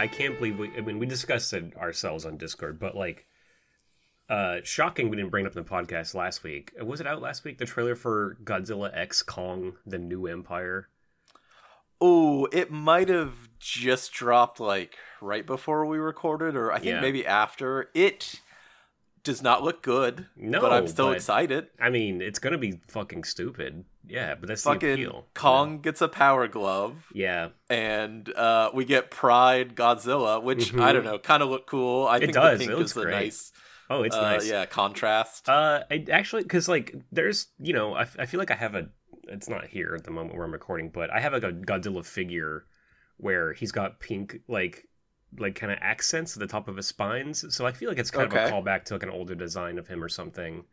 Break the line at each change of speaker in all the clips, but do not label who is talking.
I can't believe we. I mean, we discussed it ourselves on Discord, but like, uh, shocking we didn't bring it up in the podcast last week. Was it out last week? The trailer for Godzilla X Kong: The New Empire.
Oh, it might have just dropped like right before we recorded, or I think
Yeah.
maybe after. It does not look good.
No,
but I'm still
but-
excited.
I mean, it's gonna be fucking stupid. Yeah, but that's the
Fucking
appeal.
Kong gets a power glove,
Yeah,
and uh, we get Pride Godzilla, which I don't know, kind of look cool. I think
Mm-hmm. does.
the
It
pink
looks
is a nice,
Oh, it's
uh,
nice.
yeah, contrast.
Uh, I actually, because like, there's, you know, I, I feel like I have a. It's not here at the moment where I'm recording, but I have like a Godzilla figure where he's got pink, like, like kind of accents at the top of his spines. So I feel like it's kind of a callback to like an older design of him or something.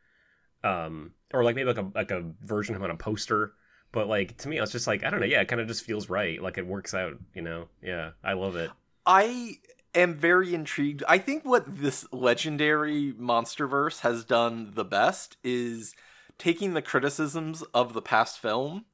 Um, or like maybe like a like a version of him on a poster. But like to me, it's just like I don't know. Yeah, it kind of just feels right. Like it works out. You know. Yeah, I love it.
I am very intrigued. I think what this legendary MonsterVerse has done the best is taking the criticisms of the past film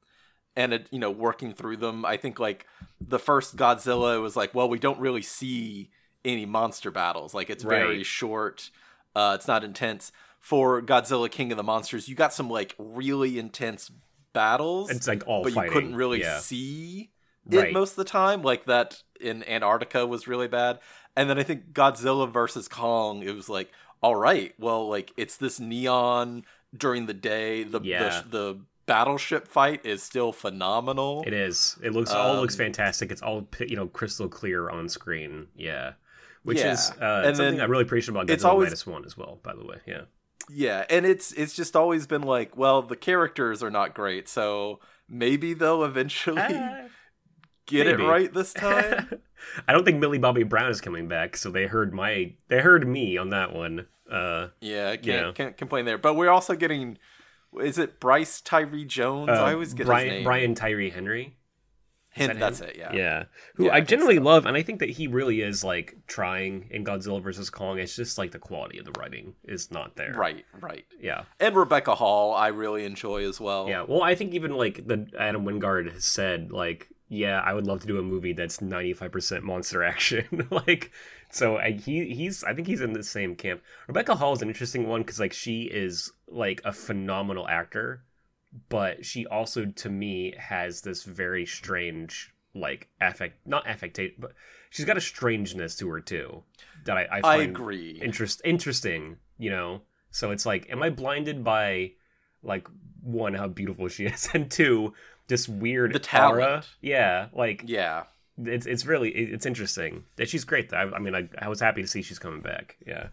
and it, you know working through them. I think like the first Godzilla was like, well, we don't really see any monster battles. Like it's very short. Uh, it's not intense. For Godzilla King of the Monsters, you got some like really intense battles
It's like all
but
fighting.
you couldn't really
Yeah.
see
Right.
it most of the time. Like that in Antarctica was really bad. And then I think Godzilla versus Kong, it was like, all right, well, like it's this neon during the day. The
Yeah.
the, the battleship fight is still phenomenal.
It is. It looks all looks
Um,
fantastic. It's all you know crystal clear on screen. Yeah, which
Yeah.
is uh,
And
something
then
I really appreciate about Godzilla
always-
minus one as well. By the way, yeah.
Yeah, and it's it's just always been like, well, the characters are not great, so maybe they'll eventually get it right this time.
I don't think Millie Bobby Brown is coming back, so they heard my they heard me on that one. Uh,
yeah, can't
Yeah.
can't complain there. But we're also getting is it Bryce Tyree Jones?
uh,
I always get
Brian
his name.
Brian Tyree Henry.
Hen-
that
that's it. Yeah.
Yeah, who
Yeah, I
I generally
so.
love, and I think that he really is like trying in Godzilla versus Kong. It's just like the quality of the writing is not there.
Right. Right.
Yeah.
And Rebecca Hall, I really enjoy as well.
Yeah, well, I think even like the Adam Wingard has said, like, yeah, I would love to do a movie that's ninety five percent monster action. like, so I, he he's I think he's in the same camp. Rebecca Hall is an interesting one because like she is like a phenomenal actor, but she also to me has this very strange like affect not affectate, but she's got a strangeness to her too that I I,
I agree.
interest interesting you know so it's like am i blinded by like one how beautiful she is and two this weird
The talent.
aura yeah like
yeah.
it's it's really it's interesting that she's great though. I, I mean I, I was happy to see she's coming back yeah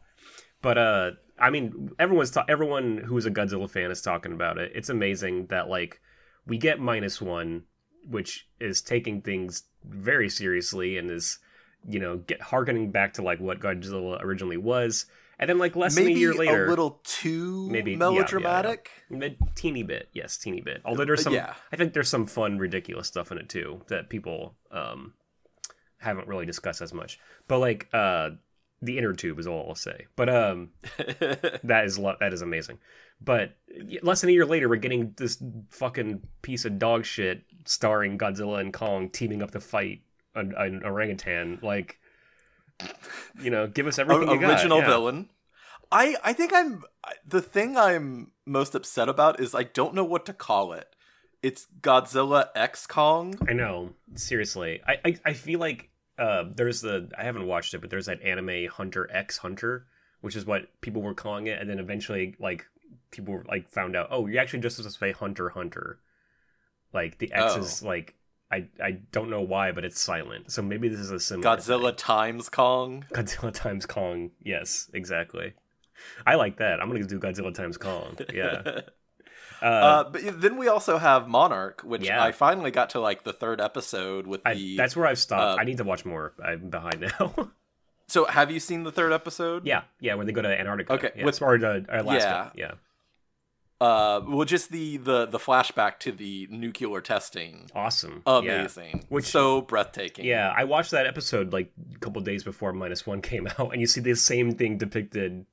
but uh i mean everyone's ta- everyone who's a godzilla fan is talking about it it's amazing that like we get minus one which is taking things very seriously and is you know get harkening back to like what godzilla originally was and then like less than a year later
a little too
Maybe- yeah, yeah, yeah.
melodramatic.
a teeny bit yes teeny bit although there's some
yeah.
i think there's some fun ridiculous stuff in it too that people um haven't really discussed as much but like uh the inner tube is all i'll say but um that is lo- that is amazing but less than a year later we're getting this fucking piece of dog shit starring godzilla and kong teaming up to fight an, an orangutan like you know give us everything you got,
original
yeah.
villain. I I think I'm the thing I'm most upset about is I don't know what to call it. It's Godzilla X Kong.
I know. Seriously, I I, I feel like uh, there's the I haven't watched it, but there's that anime Hunter X Hunter, which is what people were calling it, and then eventually like people were, like found out, oh, you're actually just supposed to say Hunter Hunter. Like the X
Oh.
is like I I don't know why, but it's silent. So maybe this is a similar
Godzilla times Kong.
Godzilla times Kong. Yes, exactly. I like that. I'm gonna do Godzilla times Kong. Yeah. Uh,
Uh, but then we also have Monarch, which
Yeah.
I finally got to like the third episode with
I,
the.
that's where I've stopped.
uh,
I need to watch more. I'm behind now.
So have you seen the third episode?
Yeah, yeah, when they go to Antarctica.
Okay,
yeah,
with-
or uh, Alaska. Yeah.
Uh, well, just the the the flashback to the nuclear testing.
awesome. Yeah.
Amazing.
Which-
so breathtaking.
Yeah, I watched that episode like a couple days before minus one came out, and you see the same thing depicted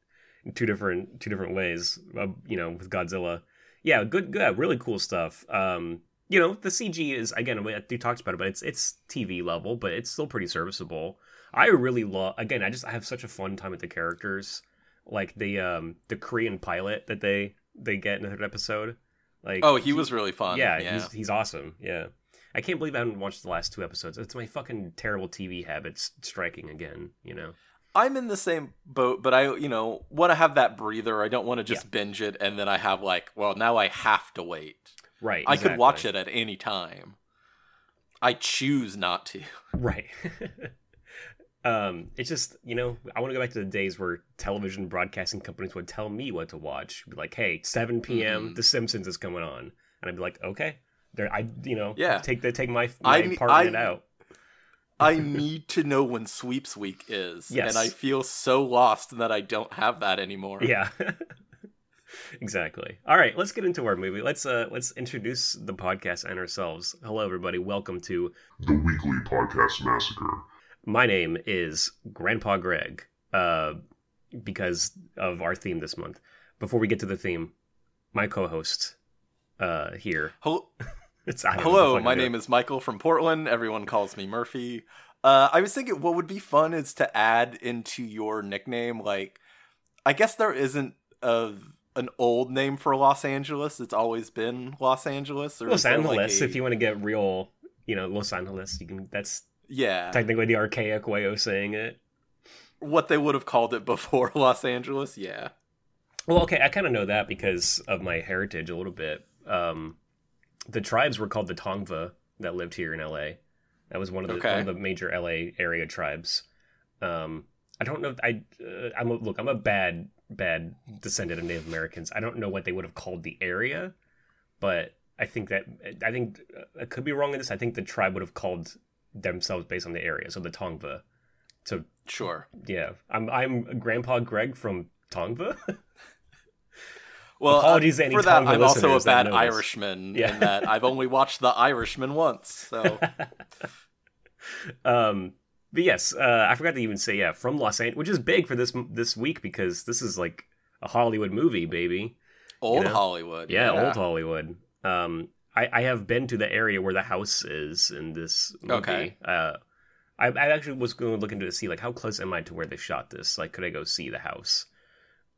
in two different two different ways. Uh, you know, with Godzilla. Yeah, good, good, really cool stuff. Um, you know, the CG is again we talked about it, but it's it's TV level, but it's still pretty serviceable. I really love again. I just I have such a fun time with the characters, like the um the Korean pilot that they they get in the third episode. Like
Oh, he was really fun.
yeah,
Yeah.
he's he's awesome. Yeah, I can't believe I haven't watched the last two episodes. It's my fucking terrible TV habits striking again. You know.
I'm in the same boat, but I, you know, want to have that breather. I don't want to just binge it and then I have like, well, now I have to wait.
Right.
I could watch it at any time. I choose not to.
Right. um, it's just you know I want to go back to the days where television broadcasting companies would tell me what to watch. Be like, hey, 7 p.m.
Mhm.
The Simpsons is coming on, and I'd be like, okay. There, I you know
Yeah.
take the take my, my part
I-
it out.
I need to know when sweeps week is.
Yes.
And I feel so lost that I don't have that anymore.
Yeah. exactly. All right, let's get into our movie. Let's uh let's introduce the podcast and ourselves. Hello everybody. Welcome to
The Weekly Podcast Massacre.
My name is Grandpa Greg, uh, because of our theme this month. Before we get to the theme, my co-host uh, here.
Hel-
It's
Hello, my name is Michael from Portland. Everyone calls me Murphy. Uh, I was thinking what would be fun is to add into your nickname, like, I guess there isn't a, an old name for Los Angeles. It's always been Los Angeles. Or
Los
there, like,
Angeles.
a-
If you want to get real, you know, Los Angeles. You can. That's
Yeah.
technically the archaic way of saying it.
What they would have called it before Los Angeles. Yeah.
Well, okay, I kind of know that because of my heritage a little bit. Um, the tribes were called the Tongva that lived here in LA. That was one of the
Okay.
one of the major LA area tribes. Um, I don't know. If I uh, I'm a, look. I'm a bad bad descendant of Native Americans. I don't know what they would have called the area, but I think that I think uh, I could be wrong in this. I think the tribe would have called themselves based on the area. So the Tongva. So
Sure.
yeah, I'm I'm Grandpa Greg from Tongva.
Well,
Apologies
uh,
any
for that. I'm also a bad. Irishman
Yeah.
in that I've only watched The Irishman once. So
um but yes uh i forgot to even say yeah from los angeles which is big for this this week because this is like a hollywood movie baby
old
know?
Hollywood.
yeah, old hollywood um i i have been to the area where the house is in this movie
Okay.
uh I, I actually was going to look into to see like how close am I to where they shot this? Like, could I go see the house?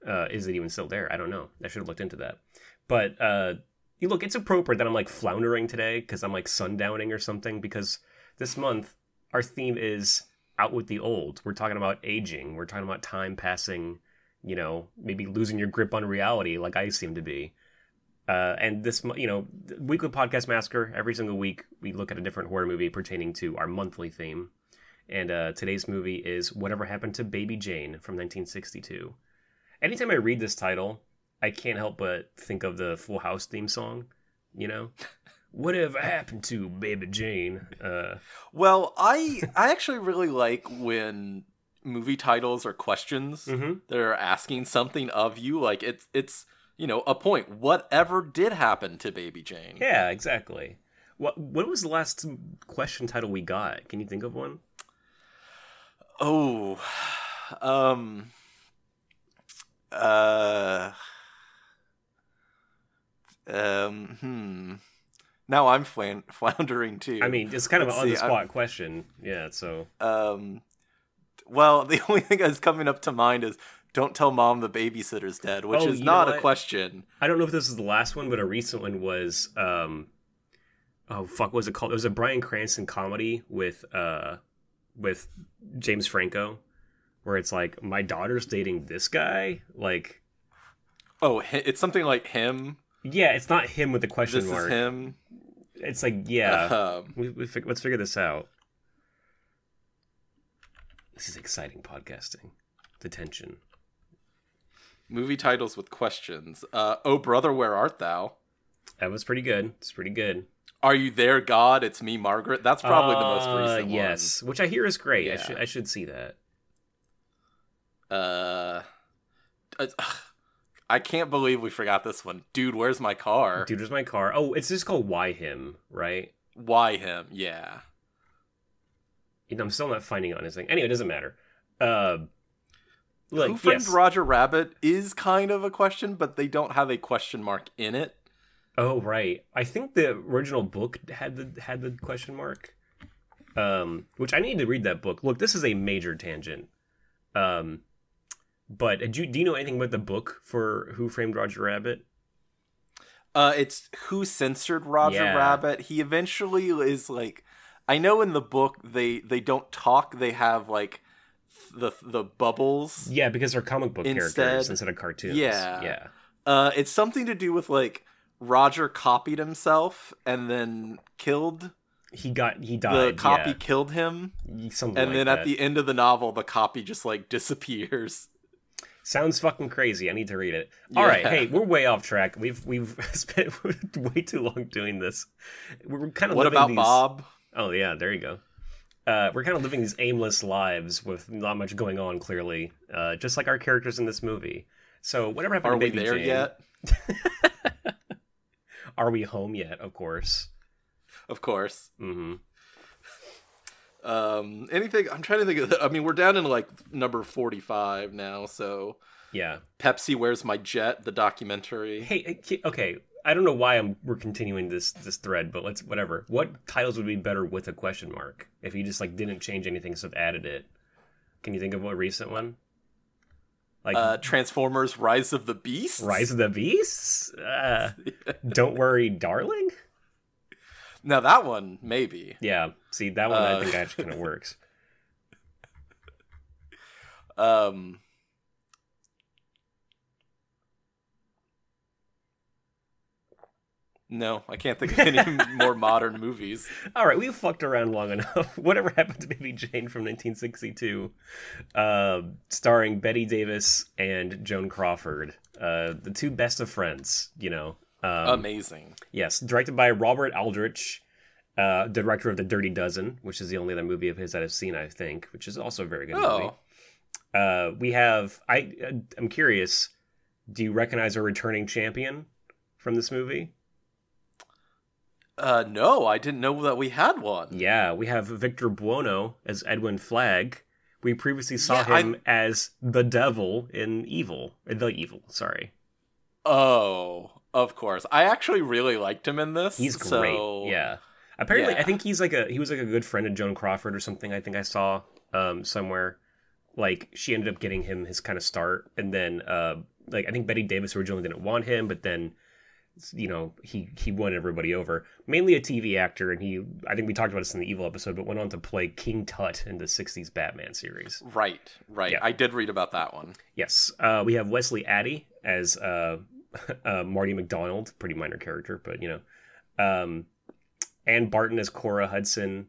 Uh, is it even still there? I don't know. I should have looked into that. But uh, you look, it's appropriate that I'm like floundering today because I'm like sundowning or something. Because this month our theme is out with the old. We're talking about aging. We're talking about time passing. You know, maybe losing your grip on reality, like I seem to be. Uh, and this, you know, weekly podcast massacre. Every single week, we look at a different horror movie pertaining to our monthly theme. And uh, today's movie is Whatever Happened to Baby Jane from 1962. Anytime I read this title, I can't help but think of the Full House theme song. You know, whatever happened to Baby Jane? Uh,
Well, I I actually really like when movie titles are questions.
mhm.
They're asking something of you. Like it's it's you know a point. Whatever did happen to Baby Jane?
Yeah, exactly. What What was the last question title we got? Can you think of one?
Oh, um, uh, um, hmm. Now I'm flan- floundering too.
I mean, it's kind of an
Let's
on the spot question. Yeah, so
um, well, the only thing that's coming up to mind is "Don't tell mom the babysitter's dead," which
Oh,
is not a question.
I don't know if this is the last one, but a recent one was um oh fuck, what was it called? It was a Bryan Cranston comedy with uh with James Franco, where it's like my daughter's dating this guy. Like,
Oh, it's something like him.
yeah, it's not him with the question
This
mark.
is him.
It's like yeah,
Um,
we, we fig- let's figure this out. This is exciting podcasting. The tension.
movie titles with questions. Uh, oh brother, where art thou?
That was pretty good. It's pretty good.
Are you there, God? It's me, Margaret. That's probably the most
Uh,
recent
Yes, which I hear is great. I
Yeah.
should I should see that.
Uh, uh, I can't believe we forgot this one, dude. Where's my car?
Dude, where's my car? Oh, it's just called Why Him, right?
Why him? Yeah.
And I'm still not finding it on his thing. Anyway, it doesn't matter. Uh, look,
Who framed
yes.
Roger Rabbit is kind of a question, but they don't have a question mark in it.
Oh right, I think the original book had the had the question mark. Um, which I need to read that book. Look, this is a major tangent. Um, but do you, do you know anything about the book for Who Framed Roger Rabbit?
Uh, it's who censored Roger
Yeah.
Rabbit. He eventually is like, I know in the book they they don't talk. They have like the the bubbles.
Yeah, because they're comic book characters
Instead-
instead of cartoons.
Yeah.
yeah.
Uh, it's something to do with like Roger copied himself and then killed
He got he died.
the copy
yeah.
killed him,
something
and
like
then
that.
at the end of the novel, the copy just like disappears.
Sounds fucking crazy. I need to read it. All right,
Yeah.
hey, we're way off track. We've we've spent way too long doing this. We're kind of
What about
these...
Bob?
Oh yeah, there you go. Uh, we're kind of living these aimless lives with not much going on. Clearly, uh, just like our characters in this movie. So whatever happened
Are
to
we there
Jane?
yet?
Are we home yet? Of course.
Of course.
hmm
Um, anything? I'm trying to think of. I mean, we're down in like number 45 now. So
Yeah.
Pepsi, where's my jet? The documentary.
Hey, okay. I don't know why I'm we're continuing this this thread, but let's whatever. What titles would be better with a question mark if you just like didn't change anything, so added it? Can you think of a recent one? Like
Uh, Transformers: Rise of the Beast.
Rise of the Beasts? Uh, don't worry, darling.
Now that one maybe.
Yeah. See that one, I
Uh,
think actually kind of works.
Um. No, I can't think of any more modern movies.
All right, we've fucked around long enough. Whatever happened to Baby Jane from 1962, uh, starring Bette Davis and Joan Crawford, uh, the two best of friends. You know, um,
Amazing.
yes, directed by Robert Aldrich, uh, director of The Dirty Dozen, which is the only other movie of his that I've seen, I think, which is also a very good movie.
Oh,
Uh, we have. I. I'm curious. Do you recognize a returning champion from this movie?
uh, no, I didn't know that we had one.
Yeah, we have Victor Buono as Edwin Flagg. We previously saw
Yeah, I-
him as the devil in Evil. uh, The Evil, sorry.
Oh, of course. I actually really liked him in this.
He's great.
so-
Yeah. Apparently, I think he's like a he was like a good friend of Joan Crawford or something. I think I saw um somewhere. Like she ended up getting him his kind of start, and then uh like I think Bette Davis originally didn't want him, but then you know he he won everybody over. Mainly a TV actor, and he I think we talked about this in the Evil episode, but went on to play King Tut in the '60s Batman series.
Right, right.
Yeah.
I did read about that one.
Yes, uh, we have Wesley Addy as uh, uh, Marty McDonald, pretty minor character, but you know, um, Anne Barton as Cora Hudson,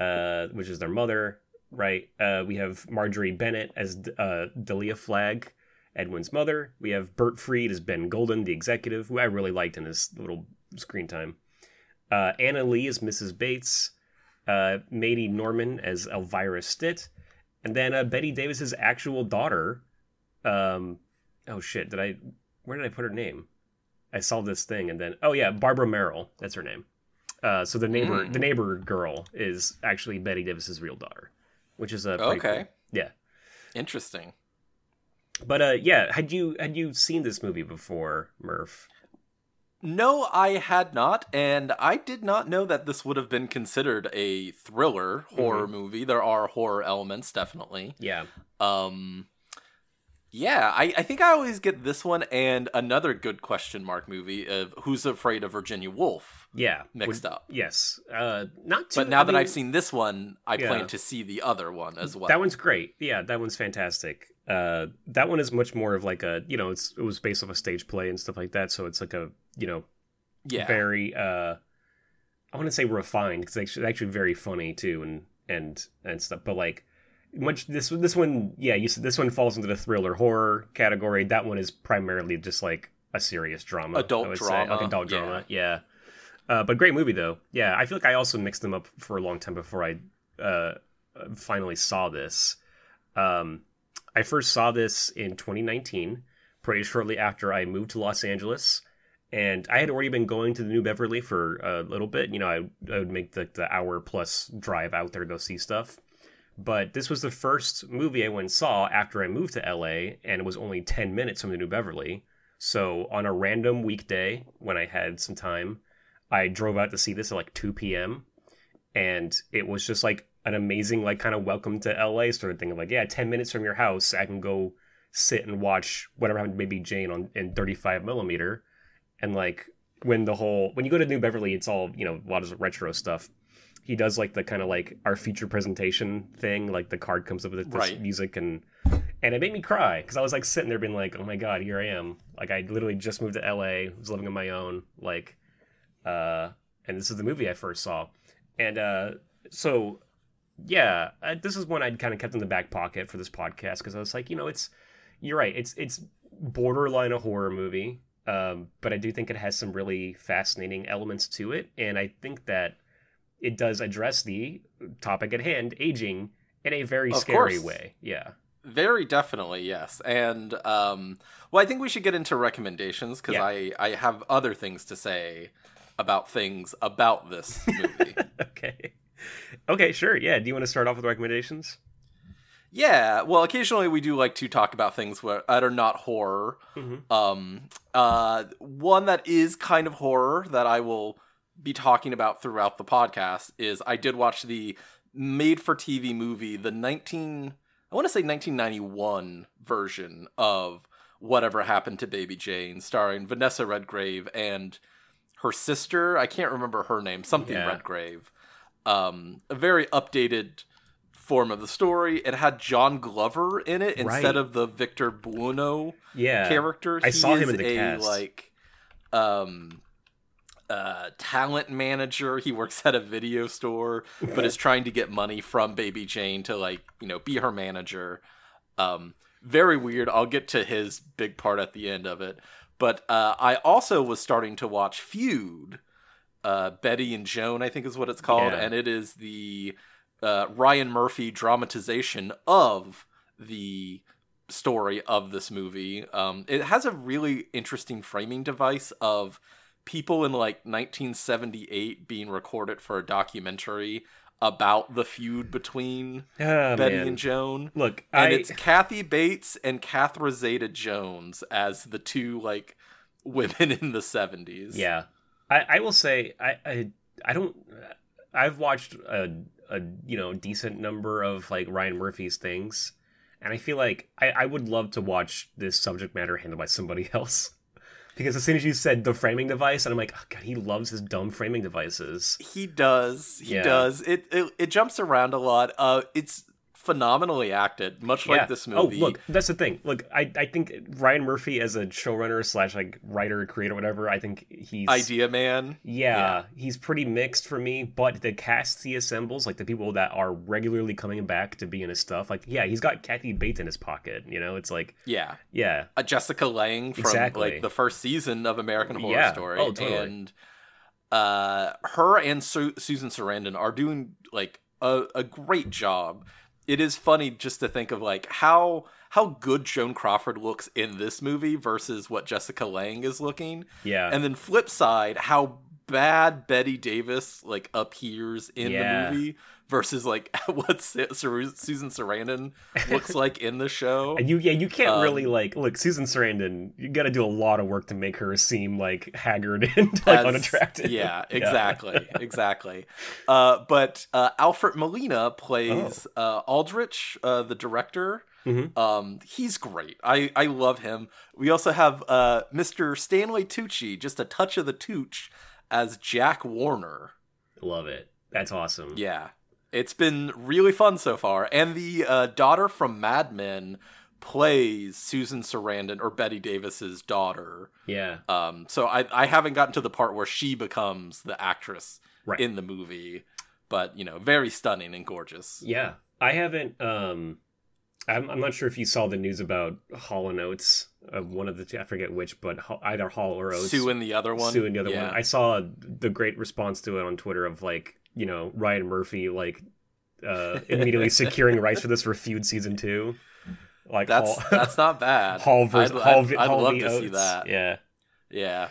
uh, which is their mother, right? Uh, we have Marjorie Bennett as uh, Delia Flagg, Edwin's mother. We have Bert Freed as Ben Golden, the executive, who I really liked in his little screen time. Uh, Anna Lee as Mrs. Bates, uh, Maidie Norman as Elvira Stitt, and then uh, Bette Davis's actual daughter. Um, oh shit! Did I? Where did I put her name? I saw this thing, and then oh yeah, Barbara Merrill. That's her name. Uh, so the neighbor,
Mm.
the neighbor girl, is actually Bette Davis's real daughter, which is a pretty
Okay.
cool. Yeah,
Interesting.
but uh, yeah, had you had you seen this movie before, Murph?
No, I had not, and I did not know that this would have been considered a thriller horror
Mm-hmm.
movie. There are horror elements, definitely.
Yeah,
Um, yeah, I, I think I always get this one and another good question mark movie of Who's Afraid of Virginia Woolf
yeah,
mixed
Would-
up.
Yes, uh, not too.
But now
I
that
mean,
I've seen this one, I
Yeah.
plan to see the other one as well.
That one's great. Yeah, that one's fantastic. Uh, that one is much more of like a you know it's it was based off a stage play and stuff like that, so it's like a you know
yeah.
very uh, I want to say refined because it's actually very funny too and and and stuff. But like much this this one yeah you said this one falls into the thriller horror category. That one is primarily just like a serious drama,
Adult
I would say.
drama,
like adult
yeah.
drama. Yeah. Uh, but great movie though. Yeah, I feel like I also mixed them up for a long time before I uh, finally saw this. Um, I first saw this in 2019, pretty shortly after I moved to Los Angeles, and I had already been going to the New Beverly for a little bit. You know, I, I would make the, the hour plus drive out there to go see stuff. But this was the first movie I went and saw after I moved to LA, and it was only 10 minutes from the New Beverly. So on a random weekday when I had some time, I drove out to see this at like 2 p.m. and it was just like an amazing like kind of welcome to LA sort of thing of like yeah 10 minutes from your house I can go sit and watch whatever happened to Baby Jane on in 35 millimeter and like when the whole when you go to New Beverly it's all you know a lot of retro stuff he does like the kind of like our feature presentation thing like the card comes up with this
Right.
music and and it made me cry because I was like sitting there being like oh my god here I am like I literally just moved to LA was living on my own like uh and this is the movie I first saw and uh so yeah uh, this is one I'd kind of kept in the back pocket for this podcast because I was like you know it's you're right it's it's borderline a horror movie um but I do think it has some really fascinating elements to it and I think that it does address the topic at hand aging in a very
Of
scary
course.
way yeah
Very definitely, yes. And um, well, I think we should get into recommendations because
Yeah.
I I have other things to say about things about this movie.
okay okay sure yeah do you want to start off with recommendations
yeah, well, occasionally we do like to talk about things that are not horror.
Mhm.
Um, uh, one that is kind of horror that I will be talking about throughout the podcast is I did watch the made-for-TV movie, the nineteen I want to say 1991 version of Whatever Happened to Baby Jane, starring Vanessa Redgrave and her sister. I can't remember her name, something
Yeah.
Redgrave. Um, a very updated form of the story. It had John Glover in it instead
Right.
of the Victor Buono
yeah
character.
I
He
saw him in the
a,
cast.
Like, um, uh, talent manager. He works at a video store, but is trying to get money from Baby Jane to like you know be her manager. Um, very weird. I'll get to his big part at the end of it. But uh, I also was starting to watch Feud. Uh, Bette and Joan, I think is what it's called,
Yeah.
and it is the uh, Ryan Murphy dramatization of the story of this movie. Um, it has a really interesting framing device of people in like 1978 being recorded for a documentary about the feud between
Ah,
Bette
man.
and Joan.
look
And
I
it's Kathy Bates and Catherine Zeta Jones as the two like women in the 70s.
Yeah, I, I will say I, I I don't. I've watched a a you know decent number of like Ryan Murphy's things, and I feel like I, I would love to watch this subject matter handled by somebody else. Because as soon as you said the framing device, and I'm like, oh god, he loves his dumb framing devices.
He does. He
Yeah.
does. It, it it jumps around a lot. Uh it's phenomenally acted, much like this movie.
Oh, look, that's the thing. Look, I, I think Ryan Murphy as a showrunner slash like writer, creator, whatever. I think he's
Idea Man.
Yeah,
Yeah.
he's pretty mixed for me, but the cast he assembles, like the people that are regularly coming back to be in his stuff, like yeah, he's got Kathy Bates in his pocket. You know, it's like
Yeah.
yeah,
a Jessica Lange from
Exactly.
like the first season of American Horror
Yeah.
Story.
Oh, totally.
And uh her and Su- Susan Sarandon are doing like a, a great job. It is funny just to think of like how how good Joan Crawford looks in this movie versus what Jessica Lange is looking.
yeah,
And then flip side, how bad Bette Davis like appears in
Yeah.
the movie versus like what Su- Su- Susan Sarandon looks like in the show.
and you yeah you can't
um,
really like look Susan Sarandon. You got to do a lot of work to make her seem like haggard and like
as-
unattractive.
Yeah, exactly, exactly. Uh, but uh, Alfred Molina plays
Oh.
uh, Aldrich, uh, the director.
Mhm.
Um, he's great. I I love him. We also have uh, Mr. Stanley Tucci, just a touch of the Tooch, as Jack Warner.
Love it. That's awesome.
Yeah, it's been really fun so far. And the uh, daughter from Mad Men plays Susan Sarandon or Bette Davis's daughter.
yeah,
Um, so I I haven't gotten to the part where she becomes the actress
Right.
in the movie, but you know, very stunning and gorgeous.
yeah. I haven't. um I'm, I'm not sure if you saw the news about Hall and Oates. Uh, one of the two, I forget which, but either Hall or Oates.
Sue in the other one.
Sue and the other
yeah.
one. I saw the great response to it on Twitter of like, you know, Ryan Murphy like uh immediately securing rights for this for feud season two. Like
That's
Hall,
that's not bad.
Hall versus
I'd,
Hall,
I'd,
v-
I'd
Hall
love to see that.
Yeah.
Yeah.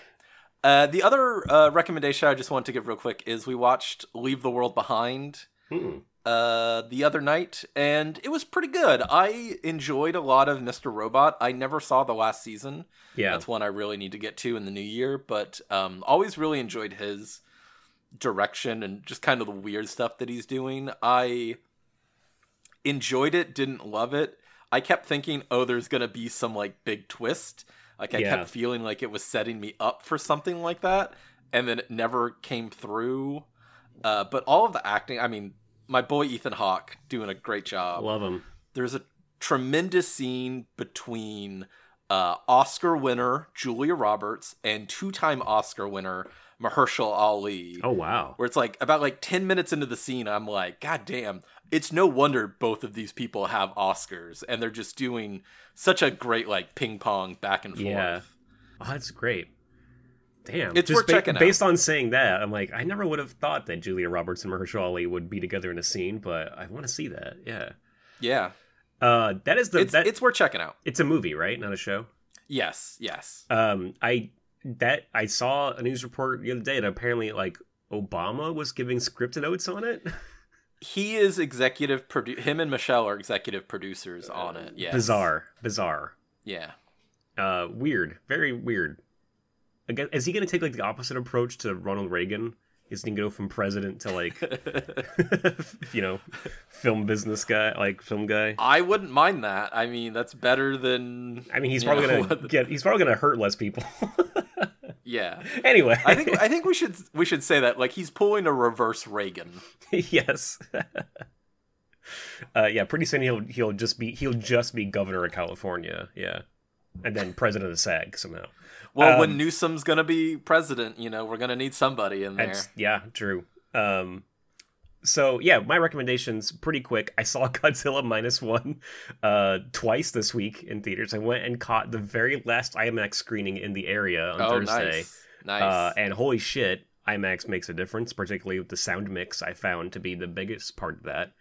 Uh, the other uh, recommendation I just want to give real quick is we watched Leave the World Behind.
Hmm.
uh, the other night, and it was pretty good. I enjoyed a lot of Mr. Robot. I never saw the last season.
Yeah.
That's one I really need to get to in the new year, but um, always really enjoyed his direction and just kind of the weird stuff that he's doing. I enjoyed it, didn't love it. I kept thinking, oh, there's going to be some like big twist. Like I
Yeah.
kept feeling like it was setting me up for something like that, and then it never came through. Uh, but all of the acting, I mean, my boy Ethan Hawke doing a great job.
Love him.
There's a tremendous scene between uh, Oscar winner Julia Roberts and two-time Oscar winner Mahershala Ali
Oh wow.
where it's like about like 10 minutes into the scene i'm like god damn it's no wonder both of these people have oscars and they're just doing such a great like ping pong back and forth
Yeah. Oh, that's great. Damn.
It's
Just
worth checking out.
Based on saying that, I'm like, I never would have thought that Julia Roberts and Mahershala Ali would be together in a scene, but I want to see that. Yeah.
yeah
Uh, that is the
it's,
that,
it's worth checking out
it's a movie, right? Not a show.
yes yes
Um, I that I saw a news report the other day that apparently like Obama was giving script notes on it.
he is executive produ- him and michelle are executive producers on it yeah
Bizarre, bizarre.
yeah
Uh, weird, very weird. Again, is he going to take like the opposite approach to Ronald Reagan? Is he going to go from president to like, you know, film business guy, like film guy?
i wouldn't mind that i mean that's better than
I mean, he's probably
know,
going to
what-
get. He's probably going to hurt less people.
yeah
anyway,
i think i think we should we should say that like he's pulling a reverse reagan
yes. uh, yeah, pretty soon he'll he'll just be he'll just be governor of California. Yeah, and then president of the SAG somehow.
Well,
Um,
when Newsom's gonna be president, you know, we're gonna need somebody in there.
Yeah, true. Um, so yeah, my recommendations pretty quick. I saw Godzilla minus one uh, twice this week in theaters. I went and caught the very last IMAX screening in the area on
oh,
Thursday.
nice, nice.
Uh, and holy shit, IMAX makes a difference, particularly with the sound mix. I found to be the biggest part of that.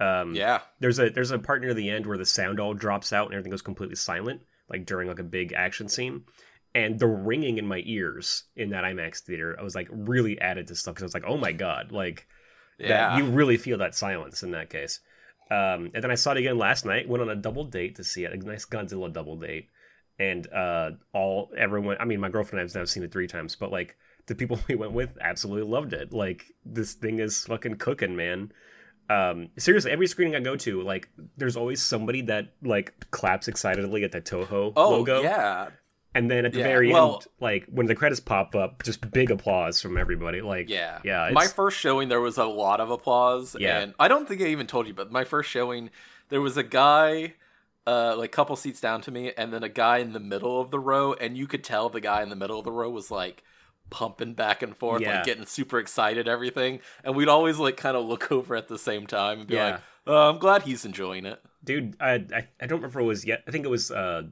Um,
yeah,
there's a there's a part near the end where the sound all drops out and everything goes completely silent, like during like a big action scene. And the ringing in my ears in that IMAX theater, I was like really added to stuff because I was like, oh my god, like
yeah.
that you really feel that silence in that case. Um, and then I saw it again last night. Went on a double date to see it, a nice Godzilla double date. And uh, all everyone, I mean, my girlfriend and I've now seen it three times, but like the people we went with absolutely loved it. Like this thing is fucking cooking, man. Um, seriously, every screening I go to, like, there's always somebody that like claps excitedly at the Toho
oh
logo,
yeah,
and then at the
Yeah,
very
well-
end, like when the credits pop up, just big applause from everybody. Like,
yeah,
yeah.
My first showing, there was a lot of applause.
Yeah.
and I don't think I even told you, but my first showing, there was a guy. Uh, like couple seats down to me, and then a guy in the middle of the row, and you could tell the guy in the middle of the row was like pumping back and forth,
Yeah.
like getting super excited, everything. And we'd always like kind of look over at the same time and be
Yeah.
like, oh, "I'm glad he's enjoying it."
dude I, I i don't remember it was yet i think it was uh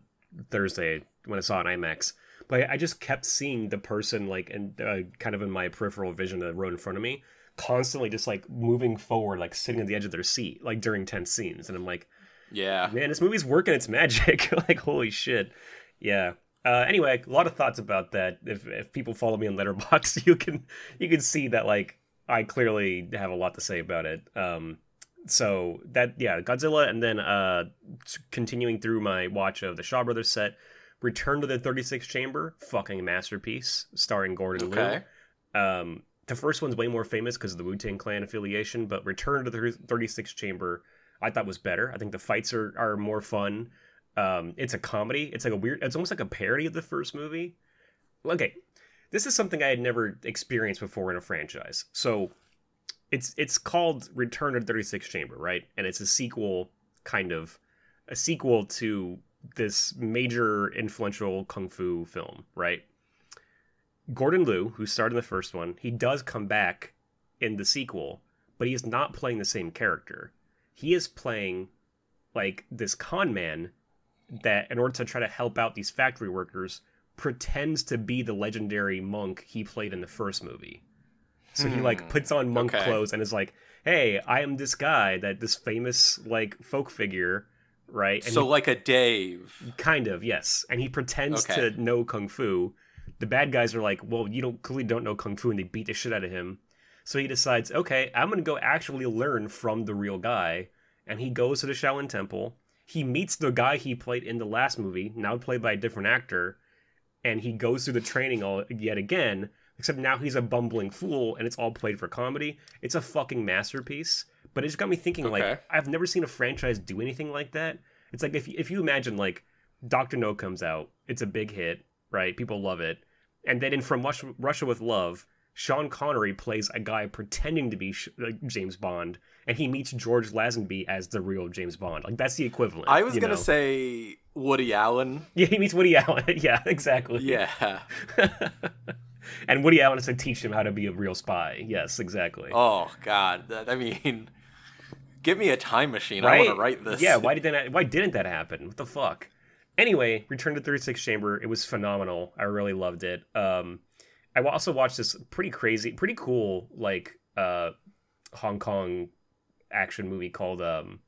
thursday when i saw it in imax but i just kept seeing the person like and uh, kind of in my peripheral vision the row in front of me constantly just like moving forward like sitting at the edge of their seat like during tense scenes and i'm like
Yeah,
man this movie's working its magic like holy shit yeah uh, anyway, a lot of thoughts about that. If if people follow me on Letterboxd, you can you can see that like I clearly have a lot to say about it. Um, so that yeah, Godzilla, and then uh, continuing through my watch of the Shaw Brothers set, Return to the Thirty Six Chamber, fucking masterpiece, starring Gordon
Okay.
Liu. Um, the first one's way more famous because of the Wu Tang Clan affiliation, but Return to the Thirty Six Chamber, I thought was better. I think the fights are are more fun. Um, it's a comedy. It's like a weird. It's almost like a parody of the first movie. Okay, this is something I had never experienced before in a franchise. So, it's it's called Return to Thirty Six Chamber, right? And it's a sequel, kind of, a sequel to this major influential kung fu film, right? Gordon Liu, who starred in the first one, he does come back in the sequel, but he is not playing the same character. He is playing like this con man that in order to try to help out these factory workers pretends to be the legendary monk he played in the first movie. So he like
Hmm,
puts on monk
okay.
clothes and is like, "Hey, I am this guy that this famous like folk figure, right?" And
so
he-
like a Dave.
Kind of, yes. And he pretends
Okay.
to know kung fu. The bad guys are like, well, you don't clearly don't know kung fu, and they beat the shit out of him. So he decides, okay, I'm gonna go actually learn from the real guy, and he goes to the Shaolin Temple. He meets the guy he played in the last movie, now played by a different actor, and he goes through the training all yet again. Except now he's a bumbling fool, and it's all played for comedy. It's a fucking masterpiece. But it just got me thinking,
Okay.
like, I've never seen a franchise do anything like that. It's like if if you imagine like Doctor No comes out, it's a big hit, right? People love it, and then in From Russia, Russia with Love, Sean Connery plays a guy pretending to be Sh- like James Bond, and he meets George Lazenby as the real James Bond. Like that's the equivalent.
I was gonna
know?
say Woody Allen.
yeah, he meets Woody Allen. yeah, exactly.
Yeah.
and Woody Allen has to teach him how to be a real spy. Yes, exactly.
Oh God. That, I mean, give me a time machine. I want to write this.
Yeah, why didn't that, why didn't that happen? What the fuck? Anyway, Return to 36 Chamber. It was phenomenal. I really loved it. Um, I also watched this pretty crazy, pretty cool, like uh, Hong Kong action movie called um,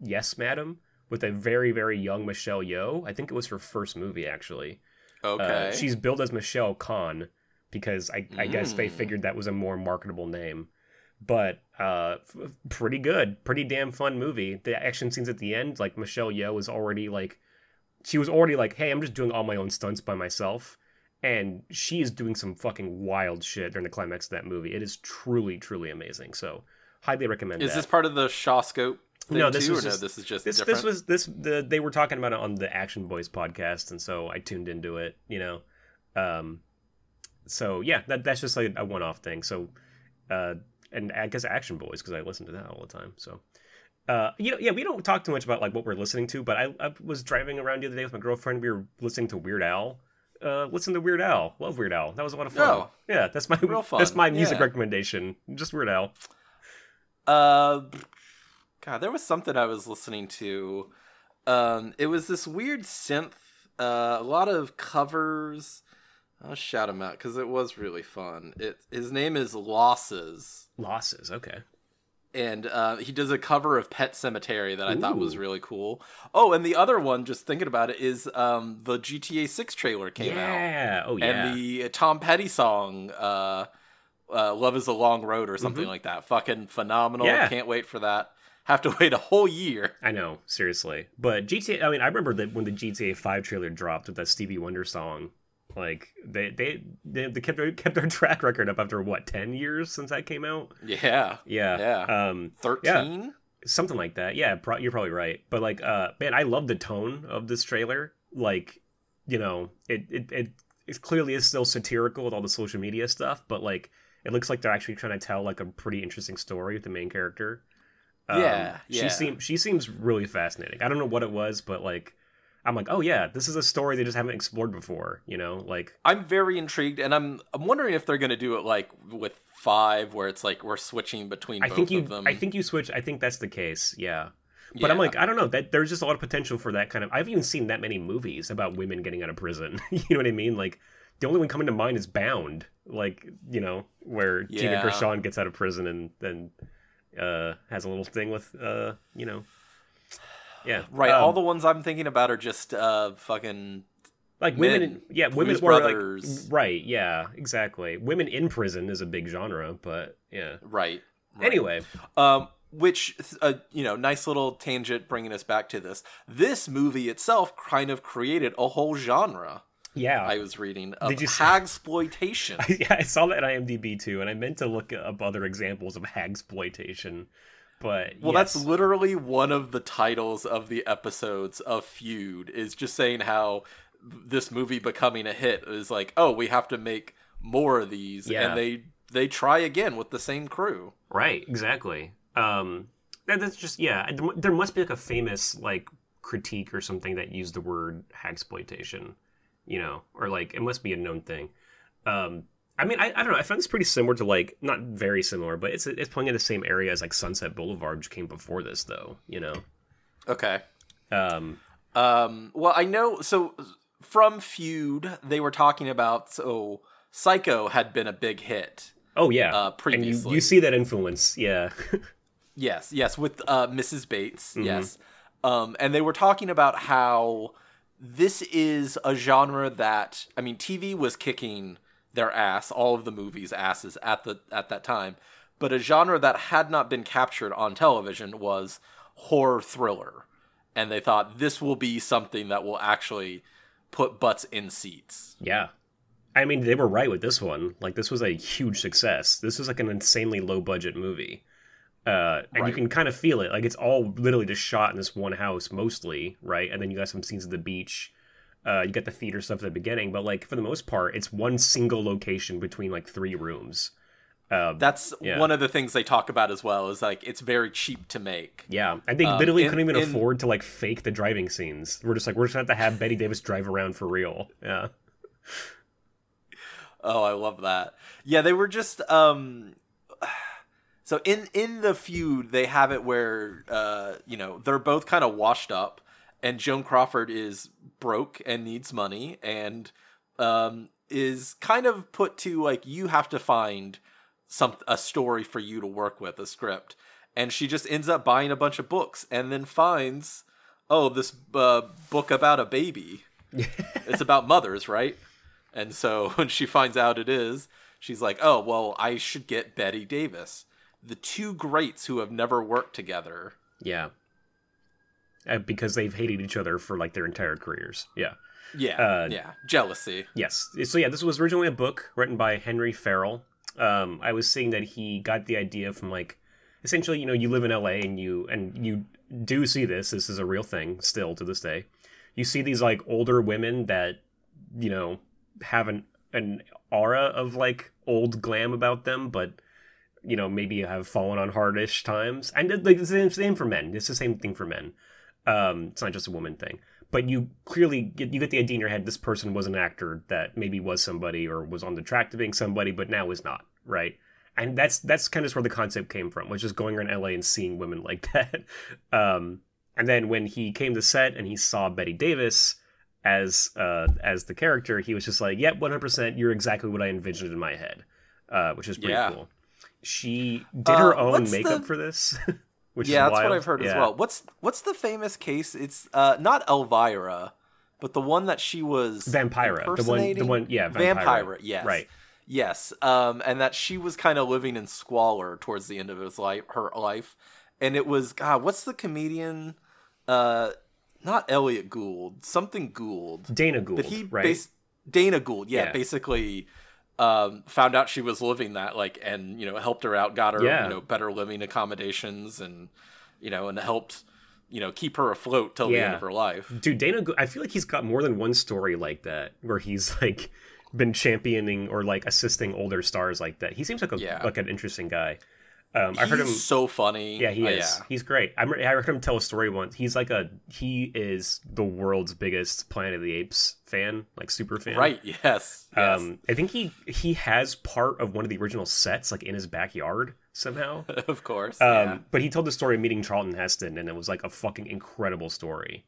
Yes, Madam, with a very very young Michelle Yeoh. I think it was her first movie actually.
Okay.
Uh, she's billed as Michelle Khan because I, I guess they
Mm.
figured that was a more marketable name. But uh, f- pretty good, pretty damn fun movie. The action scenes at the end, like Michelle Yeoh was already like, she was already like, "Hey, I'm just doing all my own stunts by myself," and she is doing some fucking wild shit during the climax of that movie. It is truly, truly amazing. So, highly recommend.
Is
that.
this part of the Shawscope? Thing
No, this
too,
was
or
just-
no, this is just
this
different.
this was this the they were talking about it on the Action Boys podcast, and so I tuned into it. You know, um, so yeah, that that's just like a one off thing. So, uh, and I guess Action Boys because I listen to that all the time. So, uh, you know, yeah, we don't talk too much about like what we're listening to, but I, I was driving around the other day with my girlfriend. We were listening to Weird Al. Uh, listen to Weird Al. Love Weird Al. That was a lot of fun.
Oh.
yeah, that's my
Real fun.
that's my music
Yeah.
recommendation. Just Weird Al.
Uh, God, there was something I was listening to. Um, it was this weird synth. Uh, a lot of covers. I'll shout him out because it was really fun. It his name is Losses,
Losses. Okay.
And uh, he does a cover of Pet Sematary that I thought was really cool. Oh, and the other one, just thinking about it, is um, the GTA Six trailer came out.
yeah. Oh yeah.
and the Tom Petty song, uh, uh, "Love Is a Long Road" or something like that. Fucking phenomenal!
Mm-hmm. Yeah.
Can't wait for that. Have to wait a whole year.
I know, seriously. But GTA, I mean, I remember that when the GTA 5 trailer dropped with that Stevie Wonder song, like they they they, they kept their, kept their track record up after what ten years since that came out.
Yeah,
Yeah,
Yeah.
um,
thirteen.
something like that. Yeah, pro- you're probably right. But like, uh, man, I love the tone of this trailer. Like, you know, it it it, it clearly is still satirical with all the social media stuff, but like, it looks like they're actually trying to tell like a pretty interesting story with the main character. Um,
Yeah, yeah.
She seems she seems really fascinating. I don't know what it was, but like, I'm like, oh yeah, this is a story they just haven't explored before. You know, like,
I'm very intrigued, and I'm I'm wondering if they're gonna do it like with five, where it's like we're switching between
I
both
think you
of them.
I think you switch. I think that's the case. Yeah. But I'm like, I don't know. That there's just a lot of potential for that kind of. I've even seen that many movies about women getting out of prison. you know what I mean? Like, the only one coming to mind is Bound. Like, you know, where Gina
Yeah.
Gershon gets out of prison and then uh, has a little thing with, uh, you know, yeah,
right.
um,
all the ones I'm thinking about are just uh fucking
like women.
men,
in, yeah, women
Blues
were like
Brothers.
right. Yeah, exactly. Women in prison is a big genre, but yeah.
right. right.
Anyway,
Um, which uh, you know, nice little tangent bringing us back to this. This movie itself kind of created a whole genre.
yeah,
I was reading of
Did you
hagsploitation.
yeah, I saw that on IMDb too, and I meant to look up other examples of hagsploitation, but
Well,
yes.
that's literally one of the titles of the episodes of Feud. Is just saying how this movie becoming a hit is like, oh, we have to make more of these,
Yeah.
and they they try again with the same crew.
right, exactly. Um, that, that's just yeah. there There must be like a famous like critique or something that used the word hagsploitation, you know, or like it must be a known thing. Um, I mean, I, I don't know. I found this pretty similar to like not very similar, but it's it's playing in the same area as like Sunset Boulevard, which came before this, though. You know.
Okay.
Um,
Um, well, I know. So from Feud, they were talking about so Psycho had been a big hit.
oh yeah,
Uh,
and you,
previously.
you see that influence, yeah.
Yes, yes, with uh, Mrs. Bates.
Mm-hmm.
Yes, um, and they were talking about how this is a genre that I mean, TV was kicking their ass, all of the movies' asses at the at that time. but a genre that had not been captured on television was horror thriller. And they thought this will be something that will actually put butts in seats.
Yeah. I mean, they were right with this one. Like, this was a huge success. This was like an insanely low budget movie. Uh, and you can kind of feel it. Like, it's all literally just shot in this one house mostly, right? And then you got some scenes at the beach. Uh, you get the theater stuff at the beginning, but like for the most part, it's one single location between like three rooms. Uh,
That's
Yeah.
one of the things they talk about as well is like it's very cheap to make.
yeah, and they
Um,
literally
in-
couldn't even
in-
afford to like fake the driving scenes. We're just like, we're just gonna have to have Bette Davis drive around for real. Yeah,
Oh, I love that. Yeah, they were just um so in in the feud they have it where uh you know, they're both kind of washed up and Joan Crawford is broke and needs money and um is kind of put to like you have to find some a story for you to work with, a script. And she just ends up buying a bunch of books and then finds oh, this uh, book about a baby. it's about mothers, right? And so when she finds out it is, she's like, "Oh, well, I should get Bette Davis, the two greats who have never worked together."
yeah, because they've hated each other for like their entire careers. Yeah.
Yeah,
Uh,
yeah, jealousy.
Yes. So yeah, this was originally a book written by Henry Farrell. Um, I was seeing that he got the idea from like essentially, you know, you live in LA and you and you do see this. This is a real thing still to this day. You see these like older women that you know have an an aura of like old glam about them, but you know maybe have fallen on hardish times. And like, it's the same, same for men. It's the same thing for men. Um, it's not just a woman thing but you clearly get you get the idea in your head this person was an actor that maybe was somebody or was on the track to being somebody but now is not right? And that's that's kind of where the concept came from was just going around la and seeing women like that. Um and then when he came to set and he saw bette davis as uh as the character he was just like yep 100% you're exactly what i envisioned in my head uh which is pretty
Yeah.
cool. She did her
Uh,
own makeup
the-
for this which
yeah, that's what. I've heard as well. What's what's the famous case? It's uh not Elvira, but the one that she was
Vampira, the one, the one, yeah, Vampira,
Vampira, yes.
right.
Yes, um, and that she was kind of living in squalor towards the end of his life, her life, and it was God. What's the comedian? Uh, not Elliot Gould, something Gould.
Dana Gould,
But he
right?
bas- Dana Gould, yeah,
Yeah.
basically um, found out she was living that, like, and you know helped her out, got her
Yeah.
you know better living accommodations, and you know, and helped you know keep her afloat till the end of her life.
Dude, Dana, I feel like he's got more than one story like that where he's like been championing or like assisting older stars like that. He seems like a
Yeah.
like an interesting guy. Um, I heard him.
so funny.
Yeah, he
Uh,
is. He's great. I, I heard him tell a story once. He's like a he is the world's biggest Planet of the Apes fan, like super fan.
Right. Yes. yes.
Um, I think he he has part of one of the original sets like in his backyard somehow.
of course.
Um,
yeah.
But he told the story of meeting Charlton Heston, and it was like a fucking incredible story.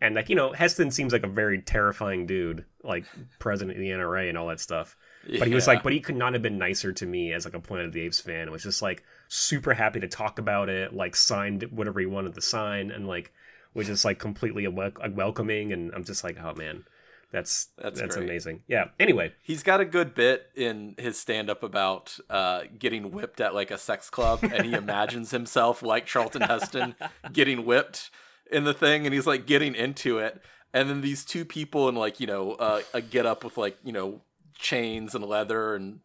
And like you know, Heston seems like a very terrifying dude, like president of the NRA and all that stuff. But he was like, but he could not have been nicer to me as like a Planet of the Apes fan. It was just like super happy to talk about it, like signed whatever he wanted to sign, and like was just like completely wel- welcoming. And I'm just like, oh man, that's
That's
that's,
great.
amazing. Yeah. Anyway,
He's got a good bit in his stand up about uh, getting whipped at like a sex club, and he imagines himself like Charlton Heston getting whipped in the thing, and he's like getting into it. And then these two people in like, you know, uh, a get up with like, you know, chains and leather and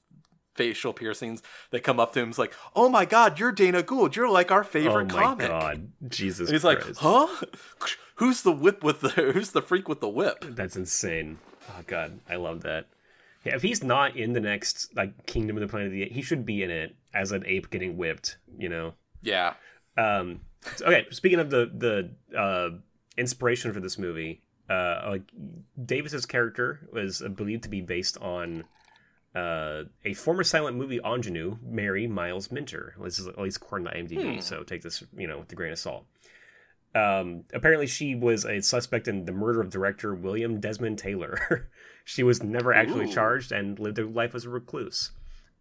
facial piercings, they come up to him, is like, Oh my god, you're Dana Gould. You're like our favorite comic.
oh my
comic.
god, Jesus
And he's like, Huh? Who's the whip with the who's the freak with the whip?
That's insane. Oh god, I love that. Yeah, if he's not in the next like Kingdom of the Planet of the Apes, he should be in it as an ape getting whipped. You know.
Yeah.
Um, okay, speaking of the the uh, inspiration for this movie, uh, like Davis's character was believed to be based on uh, a former silent movie ingenue, Mary Miles Minter. This is at least according to IMDb,
Hmm.
so take this you know with a grain of salt. Um, apparently, she was a suspect in the murder of director William Desmond Taylor. she was never actually
Ooh.
charged and lived her life as a recluse.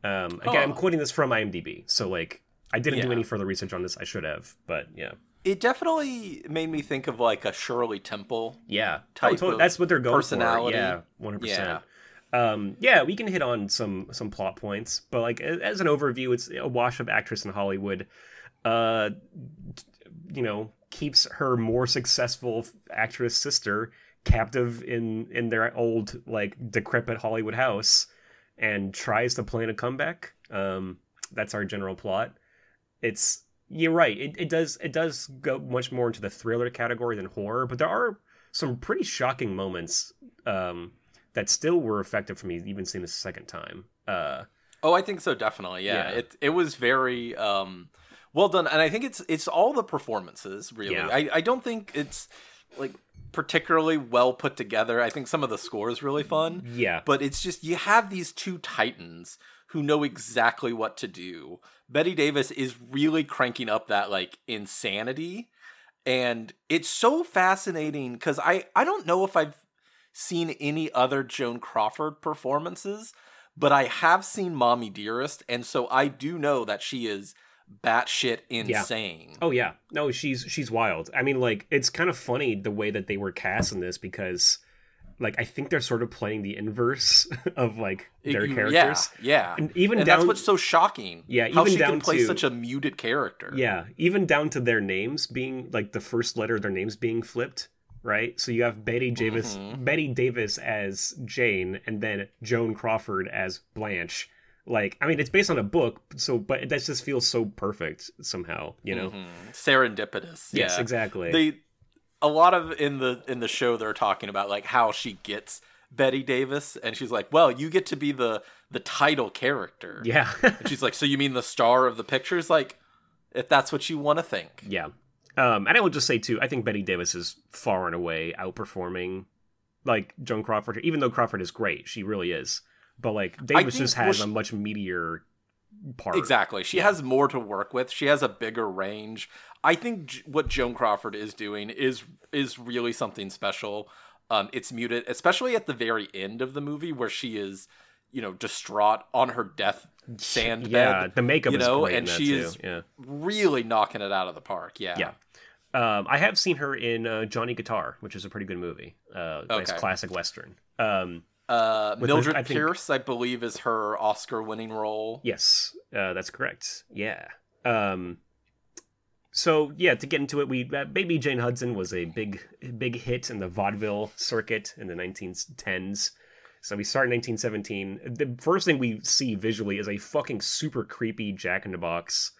Um, again, I'm quoting this from IMDb, so like I didn't do any further research on this. I should have, but yeah,
It definitely made me think of like a Shirley Temple.
yeah.
Type
oh, totally. That's what they're going
personality.
for. Yeah, one hundred
Yeah.
percent. Um, yeah, we can hit on some some plot points, but like as an overview, it's a wash-up actress in Hollywood. Uh, you know, keeps her more successful actress sister captive in in their old like decrepit Hollywood house, and tries to plan a comeback. Um, that's our general plot. It's you're right. It, it does it does go much more into the thriller category than horror, but there are some pretty shocking moments um, that still were effective for me, even seeing this a second time. Uh,
Oh, I think so, definitely. Yeah,
Yeah.
it it was very um, well done, and I think it's it's all the performances. Really,
Yeah.
I I don't think it's like particularly well put together. I think some of the score is really fun,
yeah,
but it's just you have these two titans who know exactly what to do. Bette Davis is really cranking up that like insanity, and it's so fascinating because I I don't know if I've seen any other Joan Crawford performances, but I have seen Mommie Dearest, and so I do know that she is batshit insane.
Oh yeah, no, she's she's wild. I mean, like it's kind of funny the way that they were cast in this because, like, I think they're sort of playing the inverse of like their characters.
Yeah, yeah.
And even
and
down,
that's what's so shocking.
Yeah,
how
even
she
down
can play
to-
such a muted character.
yeah, even down to their names being like the first letter of their names being flipped. Right, so you have Bette Davis,
Mhm.
Bette Davis as Jane, and then Joan Crawford as Blanche. Like, I mean, it's based on a book, so but that just feels so perfect somehow, you know?
Mhm. serendipitous.
Yes,
yeah.
exactly.
They a lot of in the in the show they're talking about like how she gets Bette Davis, and she's like, "Well, you get to be the the title character."
yeah,
And she's like, "So you mean the star of the pictures?" Like, if that's what you want to think.
Yeah. Um, and I will just say too, I think Bette Davis is far and away outperforming like Joan Crawford, even though Crawford is great, she really is. But like Davis
think-
just
well,
has
she-
a much meatier part.
Exactly. She
Yeah.
has more to work with. She has a bigger range. I think J- what Joan Crawford is doing is is really something special. Um, it's muted, especially at the very end of the movie where she is, you know, distraught on her death sand bed.
Yeah,
bed.
the makeup
you
is
know, and she is
yeah.
really knocking it out of the park. Yeah.
Yeah. Um, I have seen her in uh, Johnny Guitar, which is a pretty good movie. Uh, nice
Okay.
classic western. Um,
Uh, Mildred
I think-
Pierce, I believe, is her Oscar-winning role.
Yes, uh, that's correct. Yeah. Um, so yeah, to get into it, we uh, Baby Jane Hudson was a big big hit in the vaudeville circuit in the 1910s. So we start in 1917. The first thing we see visually is a fucking super creepy Jack in the Box,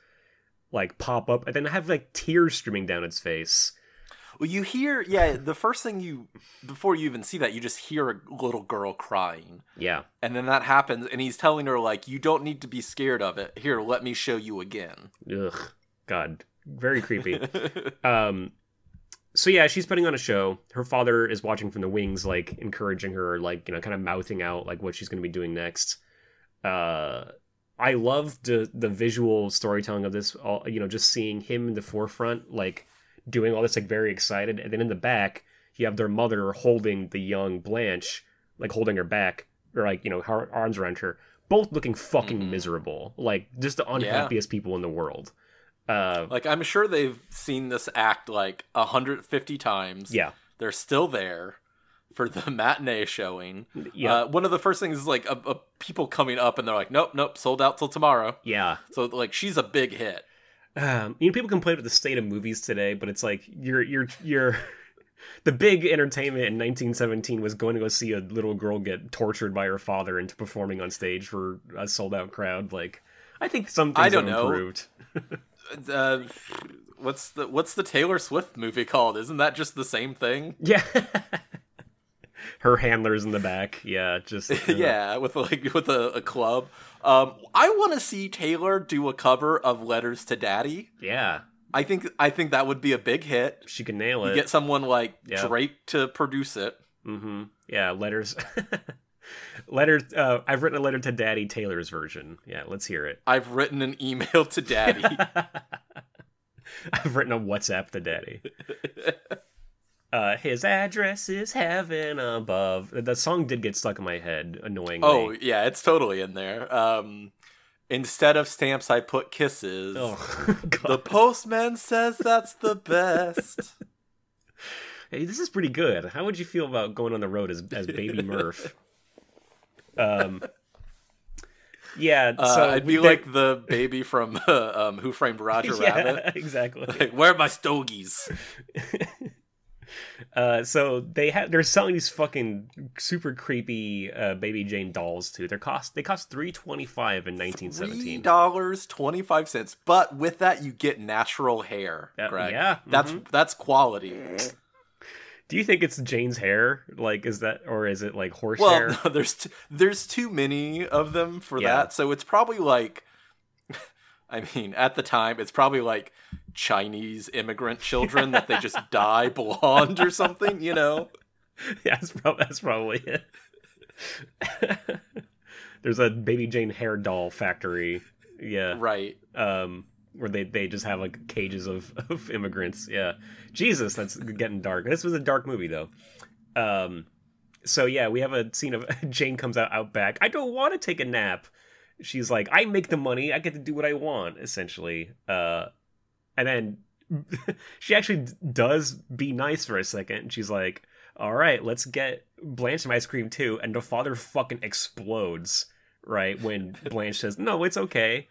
like pop up, and then have like tears streaming down its face.
Well, you hear, yeah, the first thing you, before you even see that, you just hear a little girl crying.
Yeah,
And then that happens, and he's telling her, like, you don't need to be scared of it. Here, let me show you again.
ugh, God, very creepy. um so yeah she's putting on a show. Her father is watching from the wings like encouraging her like you know kind of mouthing out like what she's going to be doing next. Uh i love the the visual storytelling of this all you know just seeing him in the forefront like doing all this like very excited. And then in the back you have their mother holding the young blanche like holding her back or like you know her arms around her both looking fucking
Mhm.
miserable like just the unhappiest people in the world uh
like, I'm sure they've seen this act, like, 150 times.
yeah
They're still there for the matinee showing.
yeah
Uh, one of the first things is, like, a, a people coming up, and they're like, nope, nope, sold out till tomorrow.
yeah
So, like, she's a big hit.
um, you know people complain about the state of movies today but it's like you're you're you're the big entertainment in 1917 was going to go see a little girl get tortured by her father into performing on stage for a sold out crowd like i think some things
I don't
have
know.
improved
Uh, what's the what's the Taylor Swift movie called? Isn't that just the same thing?
yeah her handlers in the back yeah just uh,
yeah, with like with a, a club. Um, I want to see Taylor do a cover of "Letters to Daddy."
yeah
I think I think that would be a big hit.
she can nail
You
it
get someone like
Yeah.
Drake to produce it.
mm-hmm yeah letters letters uh i've written a letter to daddy taylor's version yeah let's hear it
I've written an email to Daddy.
I've written a WhatsApp to daddy. Uh, his address is heaven above. The song did get stuck in my head, annoyingly.
oh yeah, it's totally in there. Um, instead of stamps, I put kisses.
Oh,
The postman says that's the best.
Hey, this is pretty good. How would you feel about going on the road as, as Baby Murph? Um, yeah,
Uh,
so
I'd be
they-
like the baby from uh, um, Who Framed Roger
yeah,
Rabbit.
exactly.
Like, where are my stogies?
Uh, so they have they're selling these fucking super creepy uh, baby Jane dolls too. They cost they cost three twenty five in nineteen seventeen
dollars twenty five. But with that, you get natural hair.
Uh,
Greg.
yeah,
that's
mhm.
that's quality.
Do you think it's Jane's hair? Like, is that or is it like horse
Well,
hair?
no, there's t- there's too many of them for
Yeah.
that, so it's probably like. I mean, at the time, it's probably like Chinese immigrant children that they just dye blonde or something, you know?
yeah, that's, prob- that's probably it. There's a baby Jane hair doll factory. Yeah.
Right.
um where they they just have like cages of, of immigrants. Yeah. Jesus that's getting dark. This was a dark movie though. Um so yeah we have a scene of jane comes out out back. I don't want to take a nap. She's like i make the money. I get to do what i want essentially. Uh and then she actually does be nice for a second. She's like all right let's get blanche some ice cream too and the father fucking explodes right when blanche says no it's okay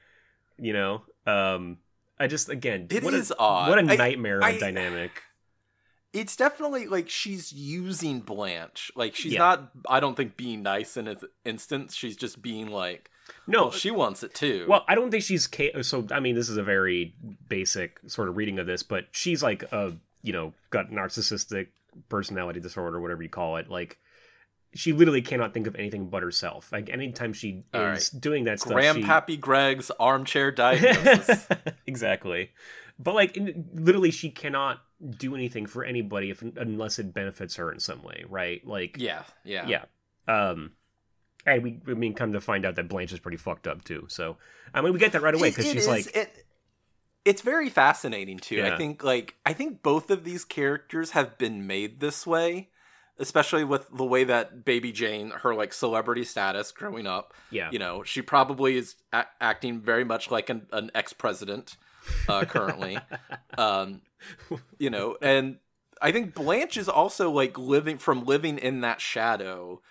you know um i just again
It
what
is
a,
odd.
what a nightmare
I-
of dynamic
It's definitely like she's using Blanche. Like she's
Yeah.
not I don't think being nice in this instance. She's just being like,
no
well, she wants it too.
well i don't think she's ca- so i mean this is a very basic sort of reading of this but she's like a you know got narcissistic personality disorder whatever you call it like she literally cannot think of anything but herself like anytime she
All
is doing that stuff she...
Grandpappy Greg's armchair diagnosis.
exactly but like in, literally she cannot do anything for anybody if unless it benefits her in some way right like
yeah, yeah.
yeah um and we i mean come to find out that blanche is pretty fucked up too so i mean we get that right away because she's
is-
like
it, it's very fascinating too.
Yeah.
I think like I think both of these characters have been made this way, especially with the way that Baby Jane, her like celebrity status growing up.
yeah
You know, she probably is a- acting very much like an, an ex president uh, currently. um, you know, and I think Blanche is also like living from living in that shadow.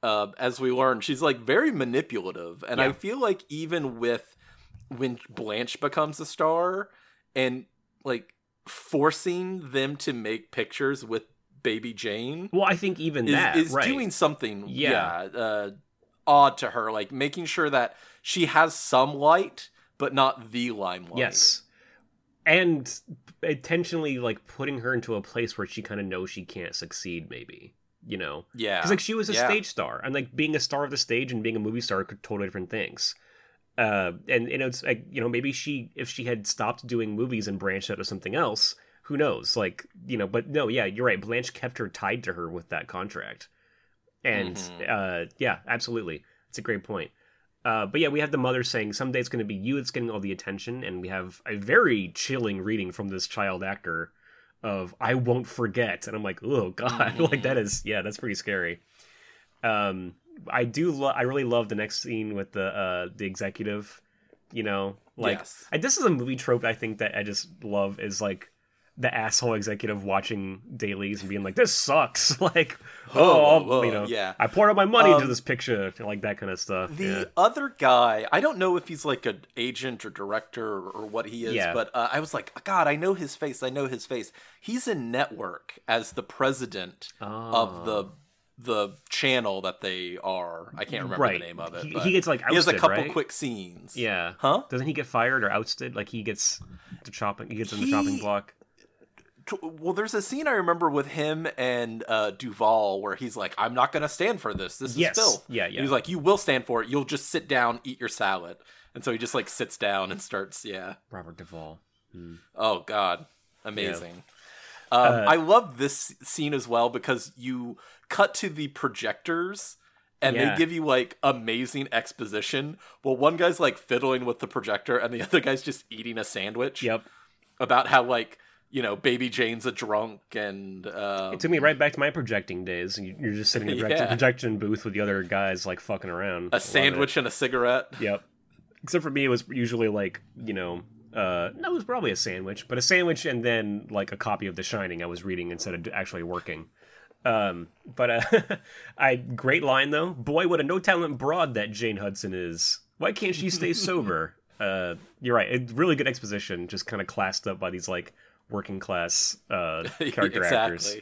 Uh, as we learn, she's like very manipulative, and I feel like even with when Blanche becomes a star and like forcing them to make pictures with Baby Jane
well i think even
is,
that
is
right
doing something
Yeah.
yeah, uh, odd to her, like making sure that she has some light, but not the limelight.
yes and intentionally like putting her into a place where she kind of knows she can't succeed maybe you know
yeah,
because like she was a
Yeah.
stage star and like being a star of the stage and being a movie star are totally different things uh and you know it's like you know maybe she if she had stopped doing movies and branched out to something else who knows? Like you know but no yeah you're right. Blanche kept her tied to her with that contract. And
Mhm.
uh yeah absolutely. It's a great point. Uh, but yeah, we have the mother saying someday it's going to be you that's getting all the attention, and we have a very chilling reading from this child actor of "I won't forget," and I'm like, oh god, like that is yeah, that's pretty scary. Um, I do, lo- I really love the next scene with the uh the executive, you know, like
Yes.
I, this is a movie trope I think that I just love is like the asshole executive watching dailies and being like, "This sucks," like, oh, you know,
yeah.
I poured all my money into
Um,
this picture, like that kind of stuff.
The
yeah.
other guy, I don't know if he's like an agent or director or, what he is,
Yeah.
but uh, I was like, God, I know his face. I know his face. He's in Network as the president of the
Oh.
the channel that they are. I can't remember
right.
the name of it.
He,
but
he gets like ousted,
he has a couple
right?
quick scenes.
Yeah.
Huh?
Doesn't he get fired or ousted? Like he gets the chopping. He gets in the chopping block.
Well, there's a scene I remember with him and uh, Duvall where he's like, "I'm not gonna stand for this. This is
Yes.
filth."
Yeah,
And
yeah.
he's like, "You will stand for it. You'll just sit down, eat your salad." And so he just like sits down and starts, yeah.
Robert Duvall.
Oh God, amazing.
Uh,
Um, I love this scene as well because you cut to the projectors. And
Yeah.
they give you like amazing exposition. Well, one guy's like fiddling with the projector, and the other guy's just eating a sandwich.
Yep.
About how like you know, Baby Jane's a drunk, and um,
It took me right back to my projecting days. You- You're just sitting in a
Yeah.
projection booth with the other guys, like fucking around.
a sandwich and a cigarette.
Yep. Except for me, it was usually like you know, uh, no, it was probably a sandwich, but a sandwich and then like a copy of The Shining I was reading instead of actually working. Um, but uh, I great line though. Boy, what a no talent broad that Jane Hudson is. Why can't she stay sober? uh, you're right. It's really good exposition, just kind of classed up by these like working class uh, character actors.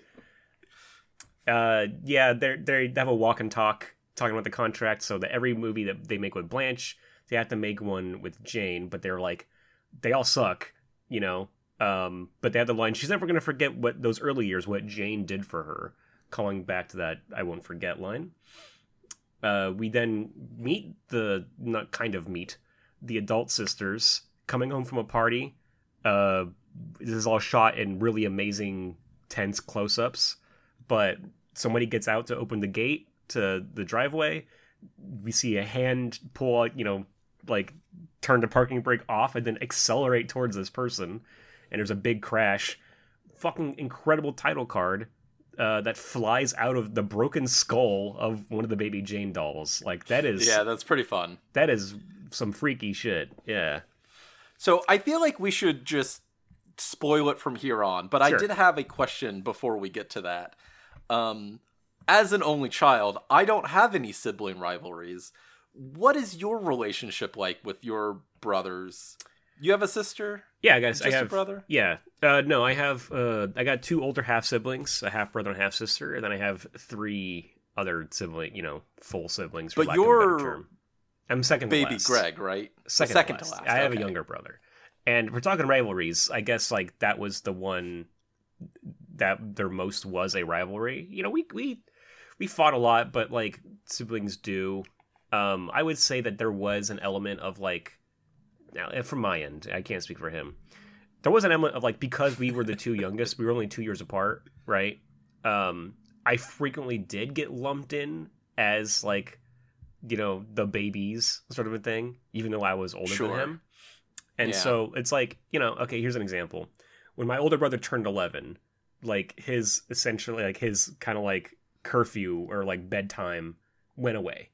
Uh, yeah, they're they have a walk and talk talking about the contract. So that every movie that they make with Blanche, they have to make one with Jane. But they're like, they all suck, you know. Um, but they have the line, she's never gonna forget what those early years, what Jane did for her. Calling back to that "I won't forget" line. Uh, we then meet the not kind of meet the adult sisters coming home from a party. Uh, this is all shot in really amazing tense close-ups but somebody gets out to open the gate to the driveway we see a hand pull you know like turn the parking brake off and then accelerate towards this person and there's a big crash. Fucking incredible title card uh, that flies out of the broken skull of one of the baby jane dolls. Like that is
Yeah, that's pretty fun.
that is some freaky shit. Yeah.
So I feel like we should just spoil it from here on. But
Sure.
I did have a question before we get to that. Um, as an only child, I don't have any sibling rivalries. What is your relationship like with your brothers? You have a sister?
Yeah, I
Just
I
a
have
brother?
Yeah, uh, no, I have. Uh, I got two older half siblings, a half brother and half sister, and then I have three other sibling, you know, full siblings. For
But
lack of a
you're
better term. I'm second. to last Baby.
Greg, right?
Second,
second
to,
to
last.
last.
I have
okay.
a younger brother, and we're talking rivalries. I guess like that was the one that there most was a rivalry. You know, we we we fought a lot, but like siblings do. Um, I would say that there was an element of like, now from my end, I can't speak for him. There was an element of like because we were the two youngest, we were only two years apart, right? Um, I frequently did get lumped in as like, you know, the babies sort of a thing, even though I was older
Sure.
than him. And
Yeah.
so it's like, you know, okay, here's an example. When my older brother turned 11, like his essentially like his kind of like curfew or like bedtime went away.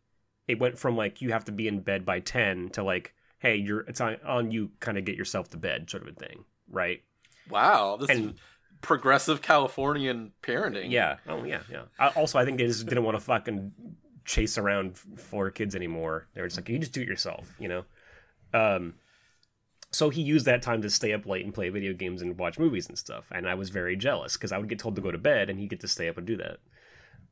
It went from like you have to be in bed by 10 to like hey, you're it's on, on you kind of get yourself to bed sort of a thing, right?
Wow, this is
And-
progressive Californian parenting.
Yeah. Oh yeah, yeah. I, also, I think they just didn't want to fucking chase around four kids anymore. They were just like, you just do it yourself, you know. Um, so he used that time to stay up late and play video games and watch movies and stuff. And I was very jealous because I would get told to go to bed and he'd get to stay up and do that.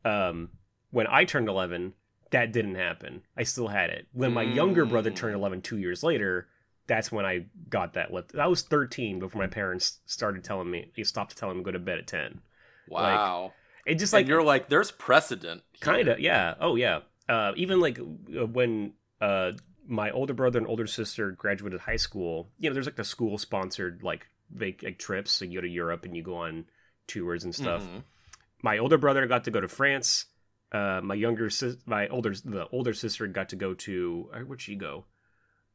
Um, when I turned eleven, that didn't happen. I still had it. When my younger brother turned
Mm.
11 two years later, that's when I got that lift. I was 13 before my parents started telling me, they stopped telling me to go to bed at 10.
Wow.
It just
like
like
you're like, there's precedent.
kind of yeah oh yeah uh, even like uh, when uh, my older brother and older sister graduated high school you know there's like the school sponsored like vac- like trips so you go to europe and you go on tours and stuff
Mhm.
my older brother got to go to france uh, my younger sis my older the older sister got to go to uh, where'd she go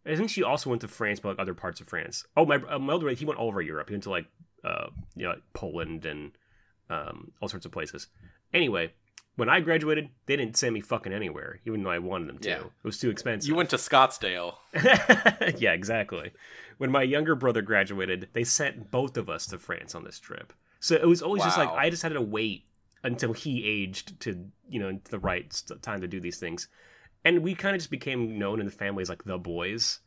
I think she also went to France, but like other parts of France. Oh, my uh, my older brother, he went all over Europe. He went to like uh, you know, like Poland and um, all sorts of places. Anyway, when I graduated, they didn't send me fucking anywhere, even though I wanted them to.
Yeah.
It was too expensive.
You went to Scottsdale.
yeah, exactly. When my younger brother graduated, they sent both of us to France on this trip. So it was always just like I just had to wait until he aged to you know the right time to do these things, and we kind of just became known in the family as like the boys.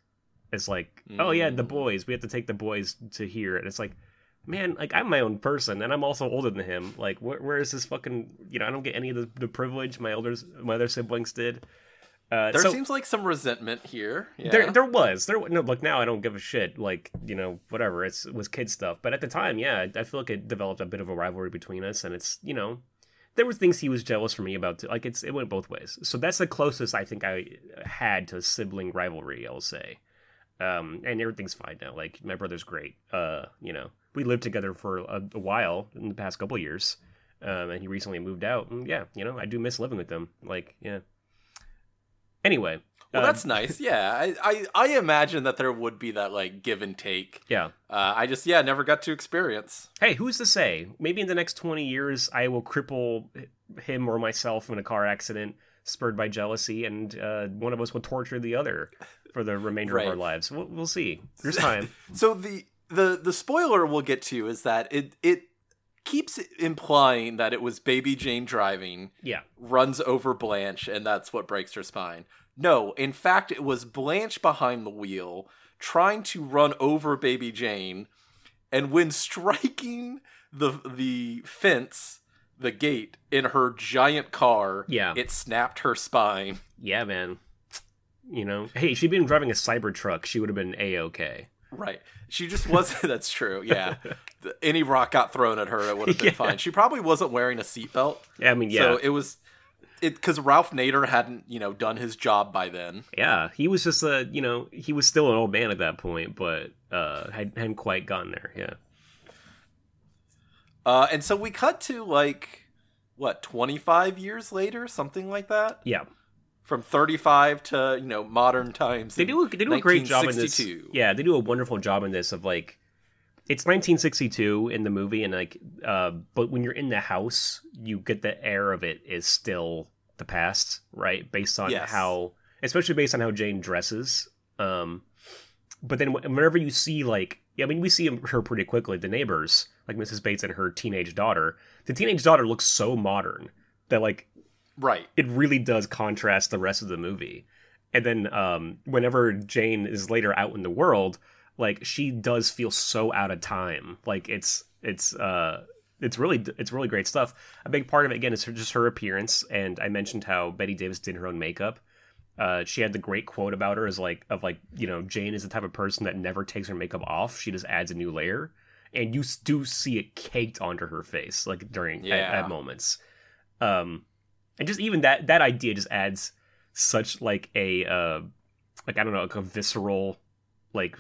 It's like, oh yeah, the
Mm.
boys. We have to take the boys to here, and it's like, man, like I'm my own person, and I'm also older than him. Like, where, where is this fucking? You know, I don't get any of the, the privilege my older my other siblings did. Uh,
There
so-
seems like some resentment here. Yeah.
there, there was there. No, look now I don't give a shit. Like you know, whatever. It's it was kid stuff. But at the time, yeah, I, I feel like it developed a bit of a rivalry between us, and it's you know, there were things he was jealous for me about. Too. Like it's it went both ways. So that's the closest I think I had to sibling rivalry. I'll say. Um, and everything's fine now. Like my brother's great. Uh, you know, we lived together for a, a while in the past couple years. Um, and he recently moved out. And yeah, you know, I do miss living with them. Like, yeah. Anyway,
well,
uh,
that's nice. Yeah, I, I I imagine that there would be that like give and take.
yeah.
Uh, I just yeah never got to experience.
Hey, who's to say? Maybe in the next 20 years, I will cripple him or myself in a car accident spurred by jealousy, and uh, one of us will torture the other for the remainder of our lives. We'll, we'll see. There's time.
So the the the spoiler we'll get to is that it it keeps implying that it was baby Jane driving,
Yeah.
runs over Blanche, and that's what breaks her spine. No, in fact, it was Blanche behind the wheel trying to run over baby Jane, and when striking the the fence, the gate in her giant car,
Yeah.
it snapped her spine.
Yeah, man. You know, hey, she'd been driving a cyber truck. She would have been a okay.
Right. She just wasn't. that's true. Yeah. Any rock got thrown at her, it would have been
Yeah.
fine. She probably wasn't wearing a seatbelt.
Yeah, I mean, yeah,
So it was. It because Ralph Nader hadn't, you know, done his job by then.
yeah. He was just a, you know, he was still an old man at that point, but uh, had, hadn't quite gotten there. Yeah.
Uh, and so we cut to like what twenty five years later, something like that,
Yeah.
From thirty five to you know modern times.
They do. A, they do a great job in this. Yeah, they do a wonderful job in this of like, it's 1962 in the movie, and like, uh, but when you're in the house, you get the air of it is still the past, right? Based on
Yes.
how, especially based on how Jane dresses. Um, but then whenever you see like, yeah, I mean, we see her pretty quickly. The neighbors, like Mrs. Bates and her teenage daughter. The teenage daughter looks so modern that like
Right.
it really does contrast the rest of the movie. And then um, whenever Jane is later out in the world, like she does feel so out of time. Like it's it's uh it's really it's really great stuff. A big part of it again is her, just her appearance. And I mentioned how Bette Davis did her own makeup. Uh, she had the great quote about her is like of like you know Jane is the type of person that never takes her makeup off. She just adds a new layer, and you do see it caked onto her face like during at, at moments. Um, and just even that that idea just adds such like a uh like I don't know like a visceral like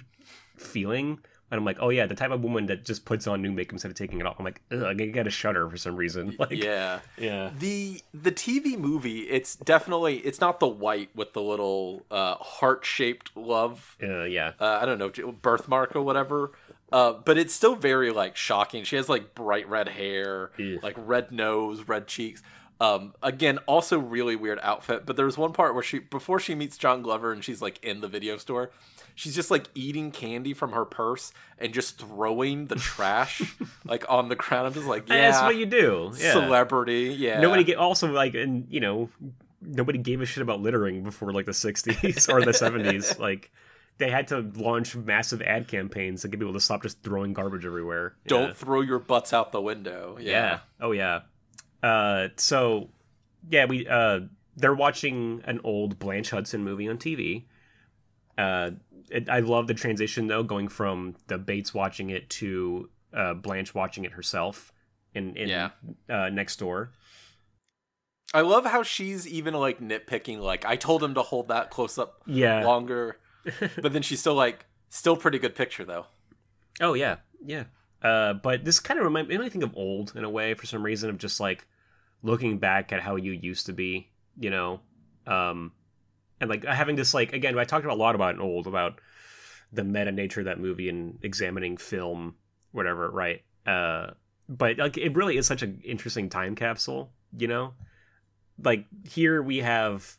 feeling. And I'm like, oh yeah, the type of woman that just puts on new makeup instead of taking it off. I'm like, ugh, I get a shudder for some reason. Like,
yeah.
yeah,
The the TV movie, it's definitely it's not the white with the little uh, heart shaped love.
uh, yeah,
Uh, I don't know birthmark or whatever. Uh, but it's still very like shocking. She has like bright red hair,
Ugh.
like red nose, red cheeks. Um, again, also really weird outfit. But there's one part where she before she meets John Glover and she's like in the video store, she's just like eating candy from her purse and just throwing the trash like on the ground. I'm just like, yeah,
that's what you do. Yeah.
celebrity. Yeah,
Nobody get also like, and you know, nobody gave a shit about littering before like the 60s or the 70s. Like, they had to launch massive ad campaigns to get people to stop just throwing garbage everywhere.
don't
Yeah.
throw your butts out the window.
yeah.
Yeah,
Oh yeah. Uh, so yeah, we uh, they're watching an old Blanche Hudson movie on TV. Uh, it, I love the transition though, going from the Bates watching it to uh, Blanche watching it herself in in
Yeah.
uh, next door.
I love how she's even like nitpicking. Like I told him to hold that close up
Yeah.
longer, but then she's still like, still pretty good picture though.
Oh yeah, yeah. Uh, but this kind of remind made me think of old in a way for some reason of just like looking back at how you used to be, you know, um, and like having this like again I talked about a lot about in old about the meta nature of that movie and examining film, whatever, right? Uh, but like it really is such an interesting time capsule, you know. Like here we have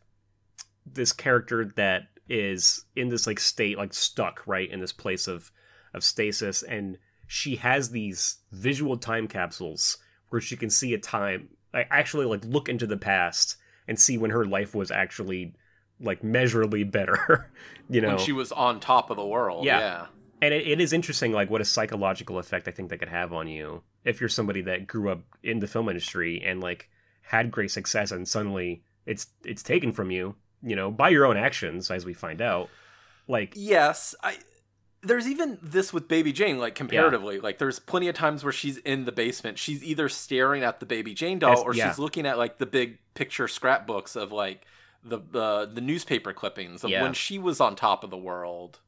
this character that is in this like state like stuck right in this place of of stasis and she has these visual time capsules where she can see a time like actually like look into the past and see when her life was actually like measurably better you know
When she was on top of the world.
Yeah.
Yeah.
and it, it is interesting like what a psychological effect i think that could have on you if you're somebody that grew up in the film industry and like had great success and suddenly it's it's taken from you you know by your own actions as we find out like
Yes, I. There's even this with Baby Jane, like comparatively. Like, there's plenty of times where she's in the basement. She's either staring at the Baby Jane doll, or
yeah.
she's looking at like the big picture scrapbooks of like the the the newspaper clippings of
Yeah.
when she was on top of the world.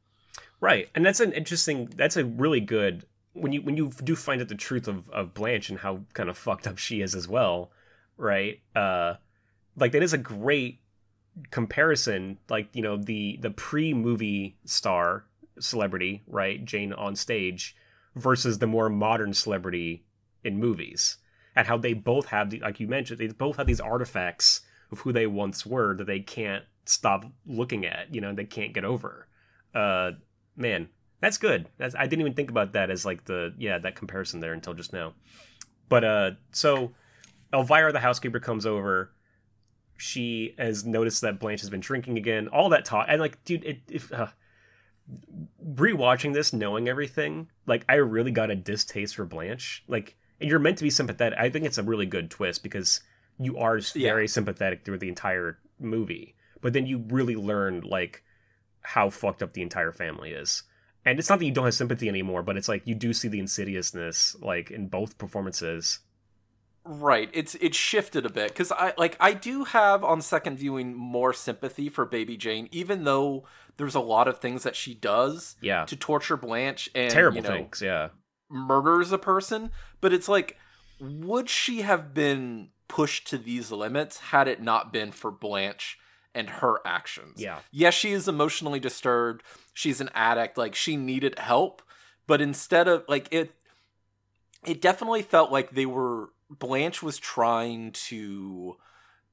Right, and that's an interesting. That's a really good when you when you do find out the truth of of Blanche and how kind of fucked up she is as well. Right, uh, like that is a great comparison. Like you know the the pre movie star celebrity, right, Jane on stage, versus the more modern celebrity in movies, and how they both have the like you mentioned they both have these artifacts of who they once were that they can't stop looking at. You know, they can't get over uh man that's good that's i didn't even think about that as like the yeah that comparison there until just now But uh, so Elvira, the housekeeper, comes over. She has noticed that Blanche has been drinking again. All that talk, and like, dude, it, if uh, rewatching this, knowing everything, like, I really got a distaste for Blanche. Like, and you're meant to be sympathetic. I think it's a really good twist because you are very sympathetic through the entire movie, but then you really learn like how fucked up the entire family is. And it's not that you don't have sympathy anymore, but it's like you do see the insidiousness like in both performances.
Right. It's it's shifted a bit because I like I do have on second viewing more sympathy for Baby Jane, even though there's a lot of things that she does
Yeah.
to torture Blanche and
Terrible
you know,
things, yeah.
murders a person. But it's like, would she have been pushed to these limits had it not been for Blanche and her actions?
Yeah.
Yes, she is emotionally disturbed. She's an addict. Like she needed help, but instead of like it, it definitely felt like they were. Blanche was trying to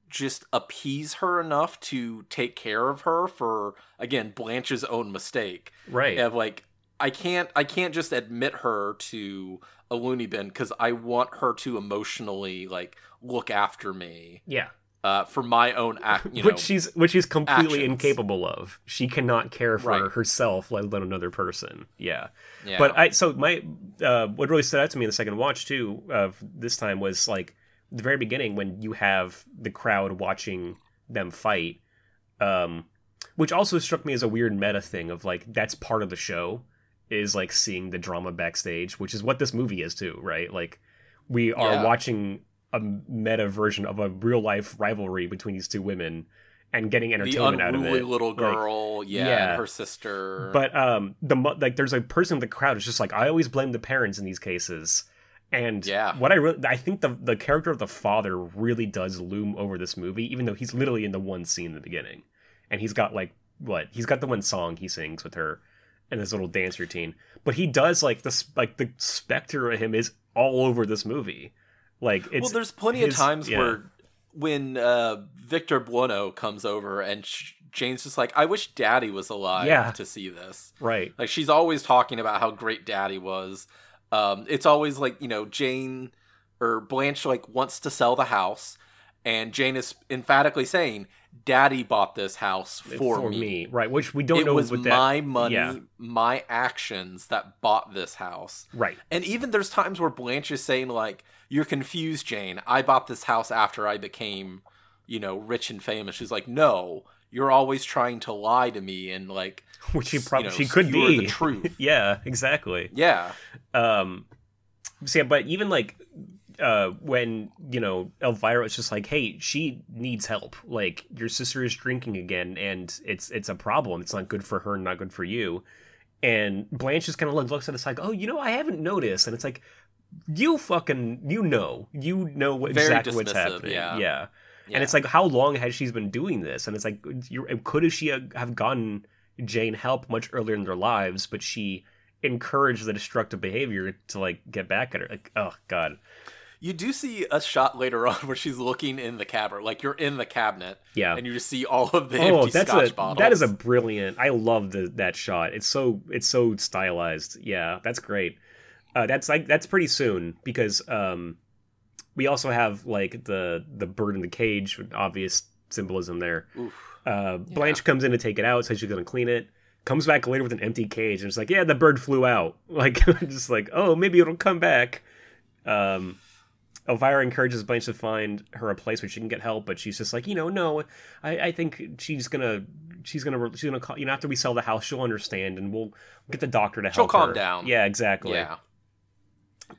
just appease her enough to take care of her for again Blanche's own mistake
Right.
of like I can't I can't just admit her to a loony bin because I want her to emotionally like look after me
Yeah.
Uh, for my own act. You know,
which she's which she's completely
actions.
incapable of. She cannot care for
Right.
herself, let alone another person. Yeah.
yeah.
But I so my uh, what really stood out to me in the second watch too of this time was like the very beginning when you have the crowd watching them fight, um, which also struck me as a weird meta thing of like that's part of the show is like seeing the drama backstage, which is what this movie is too, right? Like we are
Yeah.
watching a meta version of a real life rivalry between these two women and getting entertainment out of it.
little
Like,
girl, yeah,
yeah.
and her sister.
but um, the like, there's a person in the crowd who's just like, I always blame the parents in these cases, and
Yeah.
what I really, I think the the character of the father really does loom over this movie, even though he's literally in the one scene in the beginning, and he's got like what he's got the one song he sings with her, and this little dance routine, but he does like the like the specter of him is all over this movie, like it's
well, there's plenty
his-
of times
yeah.
where when uh, Victor Buono comes over and sh- Jane's just like, I wish Daddy was alive
Yeah.
to see this.
right,
Like she's always talking about how great Daddy was. Um, it's always like you know Jane or Blanche like wants to sell the house, and Jane is emphatically saying, "Daddy bought this house for, me.
right, which we don't
It
know
was
what that,
my money,
yeah.
my actions that bought this house."
right,
And even there's times where Blanche is saying like, "You're confused, Jane. I bought this house after I became, you know, rich and famous." She's like, "No, you're always trying to lie to me and like,
which she
you
probably
know,
she could be
the truth."
yeah, exactly.
yeah,
um so yeah but even like uh when you know elvira is just like hey she needs help. Like your sister is drinking again and it's it's a problem. It's not good for her and not good for you. And blanche just kind of looks at us like oh you know i haven't noticed. And it's like you fucking you know. You know what,
Very
exactly what's happening.
yeah.
yeah.
Yeah.
and it's like how long has she been doing this? And it's like you could she have gotten jane help much earlier in their lives but she encouraged the destructive behavior to like get back at her. Like oh god
You do see a shot later on where she's looking in the cabinet, like you're in the cabinet,
yeah
and you just see all of the
oh
empty
that's
scotch
a
bottles.
that is a brilliant i love the that shot it's so it's so stylized yeah that's great uh that's like that's pretty soon because um we also have like the the bird in the cage obvious symbolism there
Oof.
uh, Blanche comes in to take it out, says she's gonna clean it. Comes back later with an empty cage, and it's like, yeah, the bird flew out. Like, just like, oh, maybe it'll come back. Um, Elvira encourages Blanche to find her a place where she can get help, but she's just like, you know, no, I, I think she's gonna, she's gonna, she's gonna, call, you know, after we sell the house, she'll understand, and we'll get the doctor to help
She'll calm
her.
down.
Yeah, exactly.
Yeah.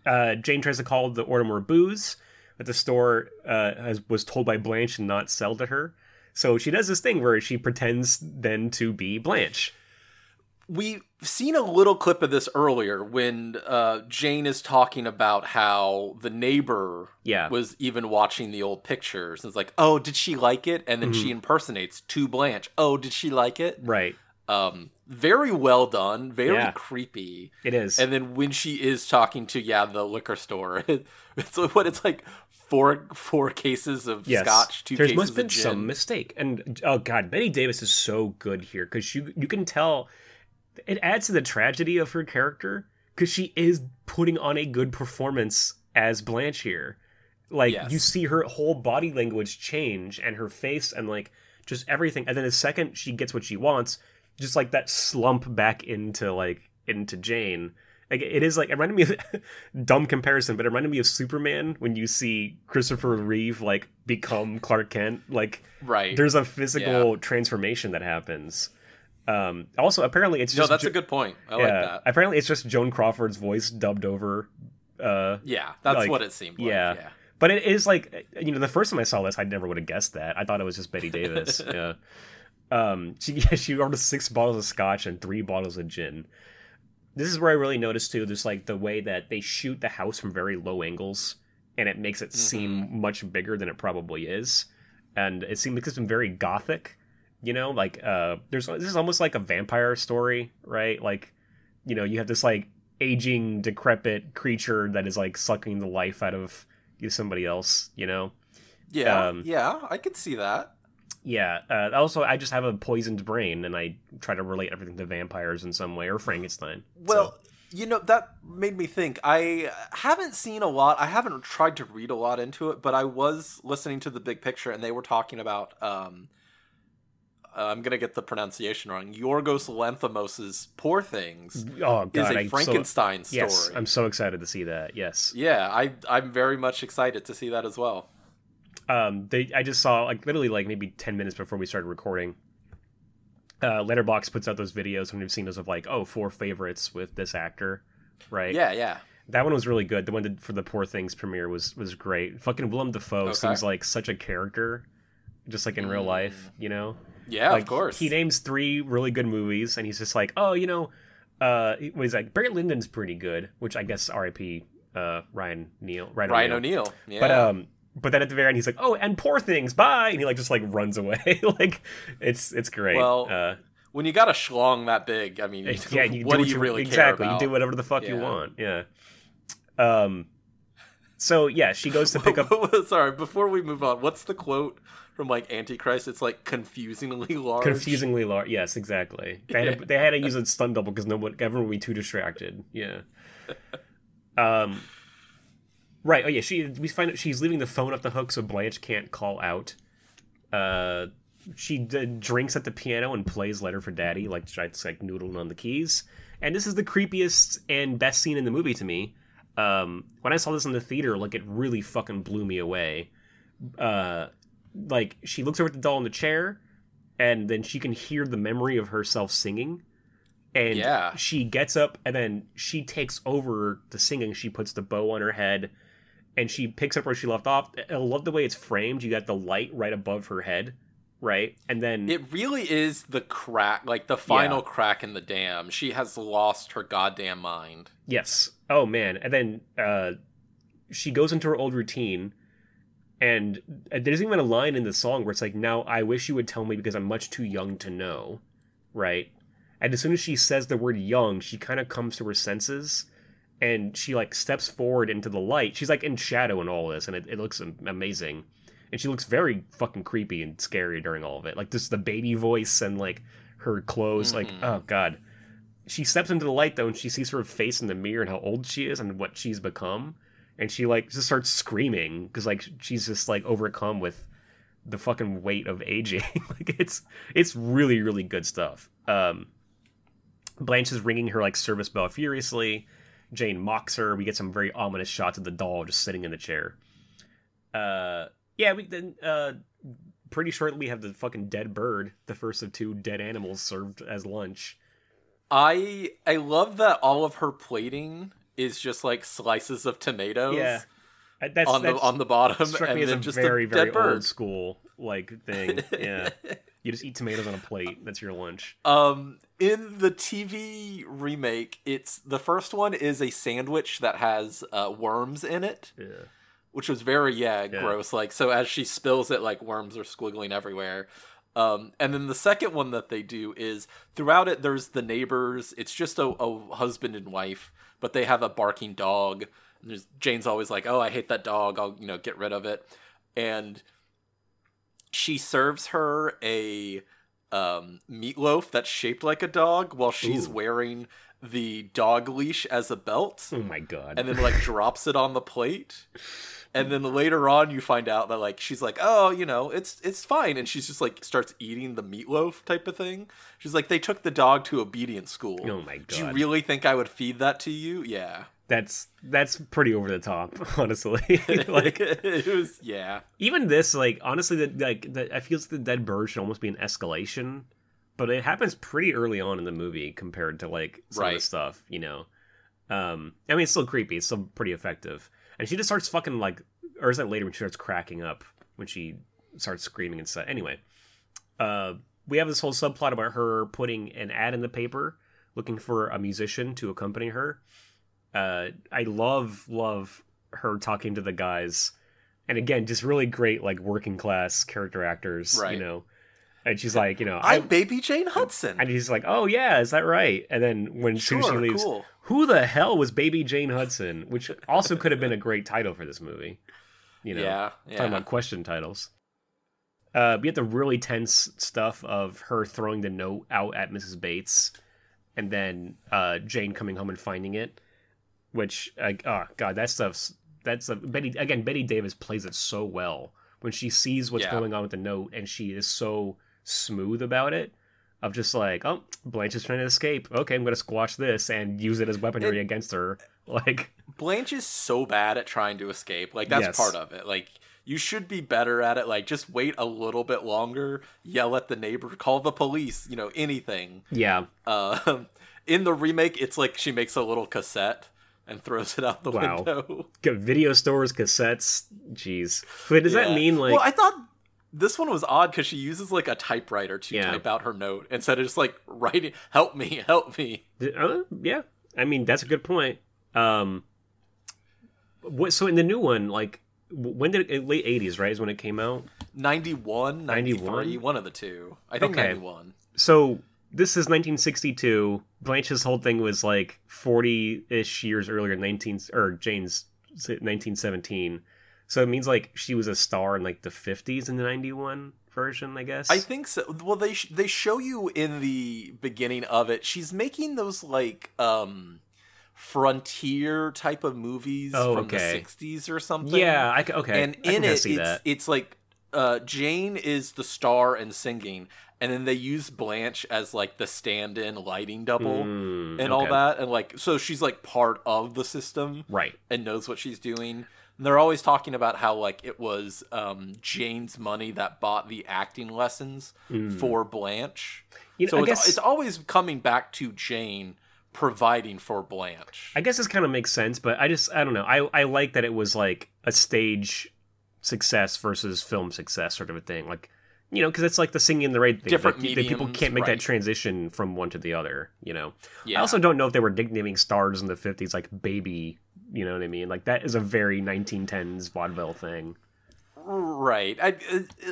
Uh, Jane tries to call the order more booze, but the store uh, has, was told by Blanche to not sell to her. So she does this thing where she pretends then to be Blanche.
We've seen a little clip of this earlier when uh, Jane is talking about how the neighbor
Yeah.
was even watching the old pictures. And it's like, oh, did she like it? And then
Mm-hmm.
she impersonates to Blanche. Oh, did she like it?
Right.
Um, very well done, very
Yeah.
creepy.
It is.
And then when she is talking to yeah the liquor store, it's like- what it's like four four cases of
yes.
scotch, two
There
cases
must have been some mistake. And oh god, Bette Davis is so good here because you you can tell it adds to the tragedy of her character because she is putting on a good performance as Blanche here. Like
Yes.
you see her whole body language change and her face and like just everything. And then the second she gets what she wants, just like that slump back into like into Jane. Like it is like it reminded me of dumb comparison, but it reminded me of Superman when you see Christopher Reeve like become Clark Kent. Like
Right.
there's a physical transformation that happens. Um, also, apparently, it's
no, that's
Jo-
a good point. I
yeah.
like that.
Apparently, it's just Joan Crawford's voice dubbed over. Uh,
Yeah, that's
like,
what it seemed like.
yeah.
Yeah.
but it is like you know the first time I saw this, I never would have guessed that. I thought it was just Bette Davis. yeah. Um. She yeah, she ordered six bottles of scotch and three bottles of gin. This is where I really noticed too. There's like the way that they shoot the house from very low angles, and it makes it seem much bigger than it probably is, and it seems it's been very gothic. You know, like uh, there's this is almost like a vampire story, right? Like, you know, you have this like aging, decrepit creature that is like sucking the life out of somebody else. You know,
Yeah,
Um,
yeah, I could see that.
yeah. Uh, also, I just have a poisoned brain, and I try to relate everything to vampires in some way or Frankenstein.
Well,
So,
you know, that made me think. I haven't seen a lot. I haven't tried to read a lot into it, but I was listening to the big picture, and they were talking about. Um, I'm gonna get the pronunciation wrong. Yorgos Lanthimos's "Poor Things"
oh god,
is a
I'm so-
Frankenstein story.
yes, I'm so excited to see that. Yes.
Yeah, I I'm very much excited to see that as well.
um they i just saw like literally like maybe 10 minutes before we started recording uh letterboxd puts out those videos when we've seen those of like oh four favorites with this actor right
Yeah, yeah.
that one was really good the one for the poor things premiere was was great fucking willem dafoe
Okay.
seems like such a character just like in real life you know
Yeah,
like
of course.
he names three really good movies and he's just like oh you know uh what is like barry lyndon's pretty good which i guess rip uh ryan neal ryan,
Ryan
O'Neal.
O'Neill. Yeah.
But um, but then at the very end, he's like, "Oh, and poor things, bye," and he like just like runs away. like it's it's great.
Well,
uh,
when you got a schlong that big, I mean,
yeah, you
what
do
do you really
exactly?
care about?
You do whatever the fuck you want. Yeah. Um. So yeah, she goes to pick up.
Sorry, before we move on, what's the quote from like Antichrist? It's like confusingly large.
Confusingly large. Yes, exactly. They had, to, they had to use a stun double because no one, everyone would be too distracted. Yeah. Um. Right. Oh yeah. She. We find out she's leaving the phone up the hook so Blanche can't call out. Uh. She d- drinks at the piano and plays "Letter for Daddy," like she's like noodling on the keys. And this is the creepiest and best scene in the movie to me. Um, when I saw this in the theater, like it really fucking blew me away. Uh, like she looks over at the doll in the chair, and then she can hear the memory of herself singing and
Yeah.
she gets up and then she takes over the singing she puts the bow on her head and she picks up where she left off i love the way it's framed you got the light right above her head right and then
It really is the crack, like the final
Yeah.
crack in the dam. She has lost her goddamn mind.
Yes. Oh man. And then uh she goes into her old routine and there's even a line in the song where it's like, "Now I wish you would tell me because I'm much too young to know." Right? And as soon as she says the word young, she kind of comes to her senses and she like steps forward into the light. She's like in shadow and all this and it, it looks amazing. And she looks very fucking creepy and scary during all of it. Like just the baby voice and like her clothes like
Mhm.
oh god she steps into the light though and she sees her face in the mirror and how old she is and what she's become and she like just starts screaming because like she's just like overcome with the fucking weight of aging. Like it's it's really really good stuff. Um blanche is ringing her like service bell furiously. Jane mocks her. We get some very ominous shots of the doll just sitting in the chair. Uh yeah we then uh pretty shortly we have the fucking dead bird the first of two dead animals served as lunch.
I I love that all of her plating is just like slices of tomatoes
Yeah. That's
on the on the bottom,
struck
and
me as
then
a
just
very
a
very
bird.
old school like thing. Yeah, you just eat tomatoes on a plate. That's your lunch.
Um, in the TV remake, it's the first one is a sandwich that has uh, worms in it,
Yeah.
which was very yeah,
Yeah.
gross. Like so, as she spills it, like worms are squiggling everywhere. Um, and then the second one that they do is throughout it, there's the neighbors. It's just a, a husband and wife, but they have a barking dog. And there's, Jane's always like, "Oh, I hate that dog. I'll you know get rid of it." And she serves her a um, meatloaf that's shaped like a dog while she's
Ooh.
wearing the dog leash as a belt
Oh my god.
and then like drops it on the plate. And then later on you find out that like she's like, "Oh, you know, it's it's fine." And she's just like starts eating the meatloaf type of thing. She's like, "They took the dog to obedience school."
Oh my god.
Do you really think I would feed that to you? Yeah.
that's that's pretty over the top, honestly. like
it was yeah.
even this, like honestly, that like the, I feel the dead bird should almost be an escalation, but it happens pretty early on in the movie compared to like some of the stuff, you know. Um, I mean, it's still creepy. It's still pretty effective, and she just starts fucking like, or is that later when she starts cracking up when she starts screaming and stuff? Anyway, uh, we have this whole subplot about her putting an ad in the paper looking for a musician to accompany her. Uh, I love love her talking to the guys, and again, just really great like working class character actors,
Right.
you know. And she's like, you know,
I'm
I,
Baby Jane Hudson.
and he's like, oh yeah, is that right? And then when as she leaves,
cool.
who the hell was Baby Jane Hudson? Which also could have been a great title for this movie. You know,
yeah,
talking
yeah.
about question titles. Uh, we get the really tense stuff of her throwing the note out at Mrs. Bates, and then uh, Jane coming home and finding it. Which, uh, oh god, that stuff's that's a, Bette again. Bette Davis plays it so well when she sees what's
Yeah.
going on with the note, and she is so smooth about it. Of just like, oh, Blanche is trying to escape. Okay, I'm gonna squash this and use it as weaponry
It-
against her. Like,
Blanche is so bad at trying to escape. Like that's
Yes.
part of it. Like you should be better at it. Like just wait a little bit longer, yell at the neighbor, call the police, you know, anything.
yeah,
Uh, in the remake, it's like she makes a little cassette and throws it out the
Wow.
window.
Video stores, cassettes. Jeez. Wait, does that mean like?
Well, I thought this one was odd because she uses like a typewriter to
Yeah.
type out her note instead of just like writing, "Help me, help me."
Uh, yeah, I mean that's a good point. Um, what? So in the new one, like, when did it, late '80s, right? Is when it came out.
91, 93,
91?
one of the two. I think
Okay.
91.
So this is 1962. Blanche's whole thing was like 40-ish years earlier, 19 or Jane's 1917. So it means like she was a star in like the 50s in the 91 version, I guess.
I think so. Well, they sh- they show you in the beginning of it. She's making those like um frontier type of movies
Oh,
from
okay.
the 60s or something.
Yeah. I, okay.
and in it, it's it's like uh, Jane is the star and singing, and then they use Blanche as like the stand-in lighting double
Mm,
and all that, and like so she's like part of the system
Right.
and knows what she's doing. And they're always talking about how like it was um, Jane's money that bought the acting lessons for Blanche.
You know,
so it's,
guess
it's always coming back to Jane providing for Blanche.
I guess this kind of makes sense, but I just I don't know. I I like that it was like a stage success versus film success sort of a thing. Like you know, because it's like the singing and the right thing.
Different
that people can't make
right.
that transition from one to the other. You know.
yeah.
I also don't know if they were nicknaming stars in the fifties like baby. You know what I mean? Like that is a very 1910s vaudeville thing.
Right. I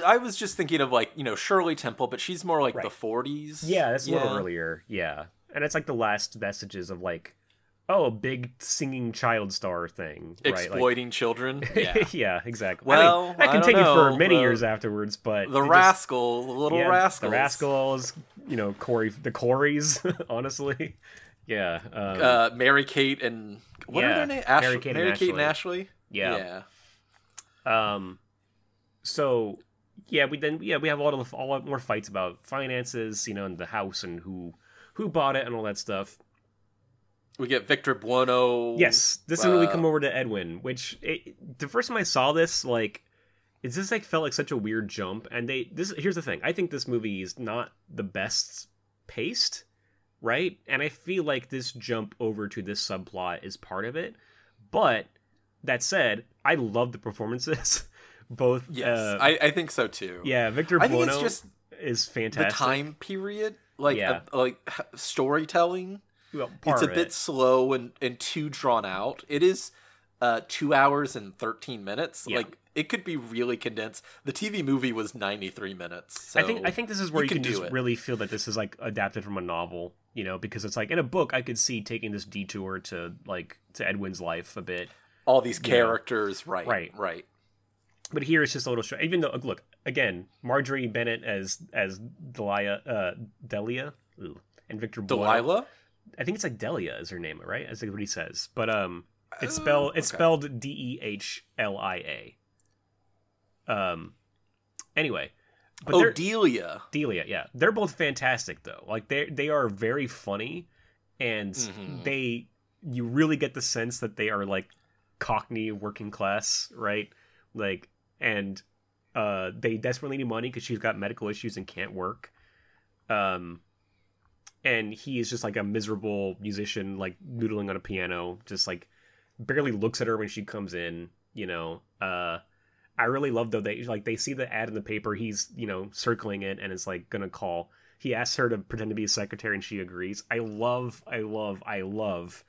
I was just thinking of like you know Shirley Temple, but she's more like
Right.
the forties.
Yeah, that's a little earlier. Yeah, and it's like the last vestiges of like, oh, a big singing child star thing, right? Like,
Exploiting children. Yeah.
yeah, exactly.
Well,
I mean, that continued for many years afterwards, but
the
just-
rascal, the little
yeah,
rascals.
the rascals, you know, Corey, the Corys, honestly, yeah, um,
Uh, Mary Kate and what
Yeah,
are their names? Ash-
Mary Kate and
Mary and
Ashley.
Ashley.
yeah.
Yeah.
Um, so yeah, we then yeah we have a lot of a lot more fights about finances, you know, and the house and who who bought it and all that stuff.
We get Victor Buono.
Yes, this is when we
uh,
come over to Edwin, which it, the first time I saw this, like, it just like felt like such a weird jump. And they this here's the thing: I think this movie is not the best paced, right? And I feel like this jump over to this subplot is part of it. But that said, I love the performances. Both,
Yes,
uh,
I, I think so too.
yeah, Victor
I think
Buono
it's just
is fantastic.
the time period, like
Yeah.
uh, like storytelling.
Well,
It's a bit
it.
slow and and too drawn out. It is uh two hours and thirteen minutes.
Yeah.
Like it could be really condensed. The TV movie was ninety three minutes. So
I think I think this is where
you
you,
can
can, just
it.
really feel that this is like adapted from a novel, you know, because it's like in a book I could see taking this detour to like to Edwin's life a bit,
all these
know.
characters, right,
Right.
right.
but here it's just a little short. Even though look again, Marjorie Bennett as as Delia, uh, Delia, Ooh. and Victor.
Delilah.
I think it's like Delia is her name, right? That's like what he says. But um, it's
Oh,
spelled it's
okay.
spelled D E H L I A. Um. Anyway, but
oh,
they're
Delia.
Delia, yeah, they're both fantastic though. Like they they are very funny, and
Mhm.
they you really get the sense that they are like Cockney working class, right? Like and uh they desperately need money because she's got medical issues and can't work. Um, and he is just like a miserable musician, like noodling on a piano, just like barely looks at her when she comes in. You know, uh, I really love though they like they see the ad in the paper. He's you know circling it and is like gonna call. He asks her to pretend to be a secretary and she agrees. I love, I love, I love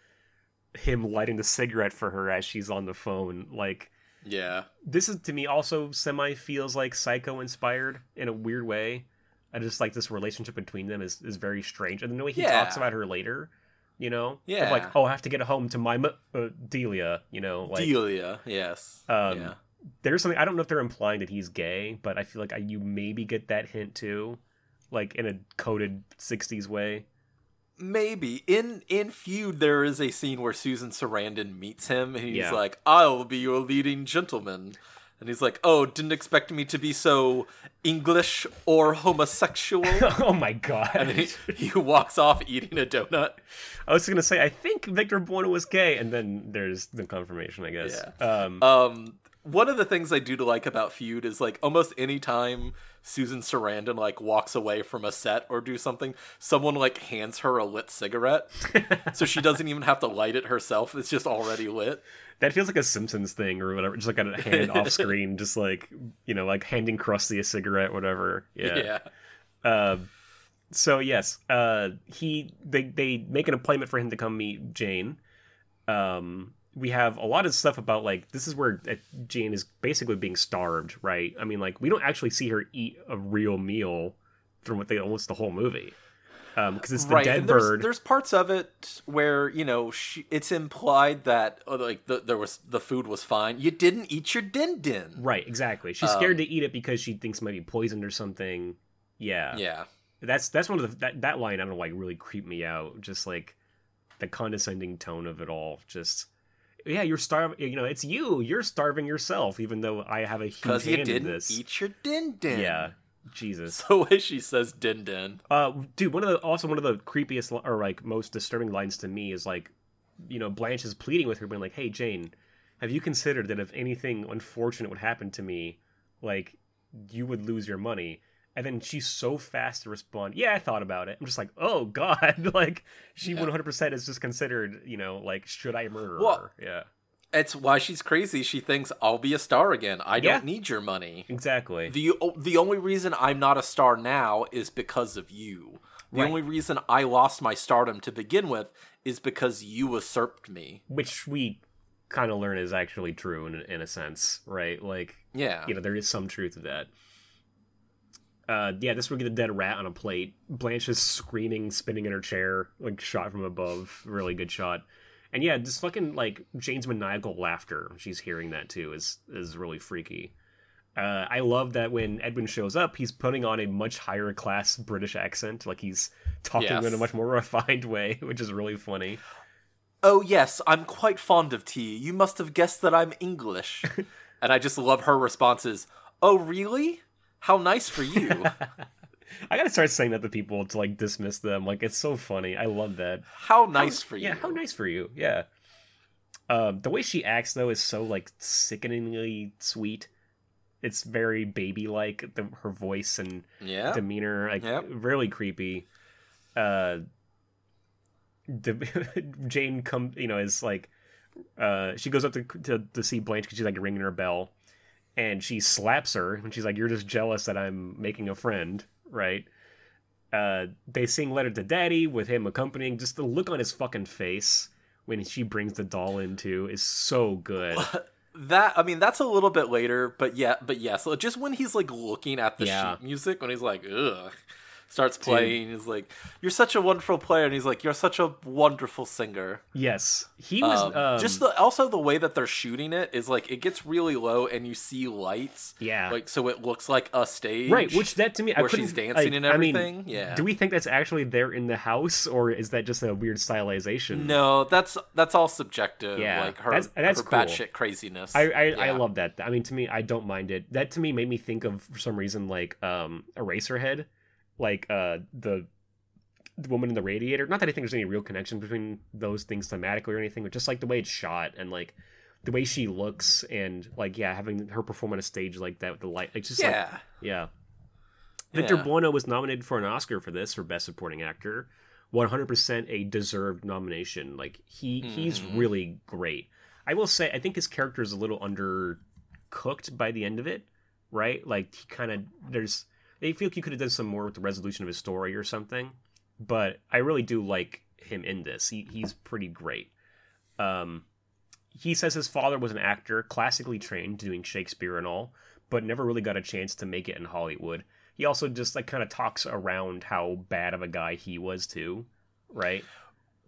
him lighting the cigarette for her as she's on the phone. Like
Yeah.
this is to me also semi feels like psycho inspired in a weird way. I just like this relationship between them is, is very strange, and the way he
Yeah.
talks about her later, you know, Of
Yeah.
like oh I have to get home to my m- uh, Delia, you know, like
Delia. Yes.
Um,
yeah.
There's something I don't know if they're implying that he's gay, but I feel like I, you maybe get that hint too, like in a coded '60s way.
Maybe in in feud there is a scene where Susan Sarandon meets him and he's
Yeah.
like, "I'll be your leading gentleman," and he's like, "Oh, didn't expect me to be so English or homosexual."
oh my god!
and then he, he walks off eating a donut.
I was gonna say I think Victor Buono was gay, and then there's the confirmation, I guess. Um,
Um, one of the things I do to like about feud is like almost any time Susan Sarandon like walks away from a set or do something, someone like hands her a lit cigarette, so she doesn't even have to light it herself. It's just already lit.
that feels like a Simpsons thing or whatever, just like a hand off screen, just like you know, like handing Krusty a cigarette, whatever. Yeah. Uh, so yes, uh, he they they make an appointment for him to come meet Jane. Um, we have a lot of stuff about like this is where uh, Jane is basically being starved, right? I mean, like we don't actually see her eat a real meal from what they almost the whole movie, because it's the
right.
dead
there's,
bird.
There's parts of it where you know she, it's implied that oh, like the, there was the food was fine. You didn't eat your din din.
Right, exactly. She's scared
Um,
to eat it because she thinks it might be poisoned or something. Yeah,
Yeah.
that's that's one of the that, that line I don't know like really creeped me out. Just like the condescending tone of it all. Just yeah, you're starving. You know, it's you. You're starving yourself, even though I have a huge
you
hand in
didn't
this.
eat your din din.
Yeah, Jesus.
The way she says din din.
Uh, dude, one of the also one of the creepiest or like most disturbing lines to me is like, you know, Blanche is pleading with her, being like, "Hey, Jane, have you considered that if anything unfortunate would happen to me, like, you would lose your money?" And then she's so fast to respond, "Yeah, I thought about it." I'm just like, "Oh God!" like she
Yeah.
100% is just considered, you know, like, should I murder
Well,
her? Yeah,
It's why she's crazy. She thinks I'll be a star again. I
Yeah.
don't need your money.
exactly.
The the only reason I'm not a star now is because of you. The
Right.
only reason I lost my stardom to begin with is because you usurped me.
Which we kind of learn is actually true in in a sense, right? Like,
Yeah.
you know there is some truth to that uh yeah this would get a dead rat on a plate blanche is screaming spinning in her chair like shot from above really good shot and yeah just fucking like jane's maniacal laughter she's hearing that too is is really freaky uh, I love that when Edwin shows up, he's putting on a much higher class British accent. Like he's talking
Yes.
in a much more refined way, which is really funny.
Oh yes, I'm quite fond of tea. You must have guessed that I'm English. and I just love her responses. Oh really? How nice for you.
I gotta start saying that to people to like dismiss them. Like it's so funny. I love that.
How nice for you.
Yeah, how nice for you. Yeah. Um, the way she acts though is so like sickeningly sweet. It's very baby like her voice and
Yeah.
demeanor, like
Yep.
really creepy. Uh, the Jane come, you know, is like, uh, she goes up to to, to see Blanche because she's like ringing her bell, and she slaps her and she's like, "You're just jealous that I'm making a friend, right?" Uh, they sing "Letter to Daddy" with him accompanying. Just the look on his fucking face when she brings the doll into is so good.
That I mean that's a little bit later, but yeah, but yes, just when he's like looking at the
Yeah.
sheet music when he's like, ugh. Starts playing. He's like, "You're such a wonderful player," and he's like, "You're such a wonderful singer."
Yes, he was
Um,
um,
just the also the way that they're shooting it is like it gets really low and you see lights.
Yeah.
like so it looks like a stage.
right. Which that to me,
where she's dancing
like,
and
I mean,
everything. yeah.
Do we think that's actually there in the house, or is that just a weird stylization?
No, that's that's all subjective.
Yeah,
like her,
that's- that's
her
cool.
batshit craziness.
I I, I love that. I mean, to me, I don't mind it. That to me made me think of for some reason like um Eraserhead, like uh the the woman in the radiator. Not that I think there's any real connection between those things thematically or anything, but just like the way it's shot and like the way she looks and like yeah, having her perform on a stage like that with the light. It's just like
Yeah,
yeah. Victor
Yeah.
Buono was nominated for an Oscar for this for Best Supporting Actor. 100% a deserved nomination. Like he he's
Mhm.
really great. I will say I think his character is a little undercooked by the end of it, right? Like he kind of there's I feel like you could have done some more with the resolution of his story or something. But I really do like him in this. He he's pretty great. Um he says his father was an actor, classically trained, doing Shakespeare and all, but never really got a chance to make it in Hollywood. He also just like kind of talks around how bad of a guy he was too, right?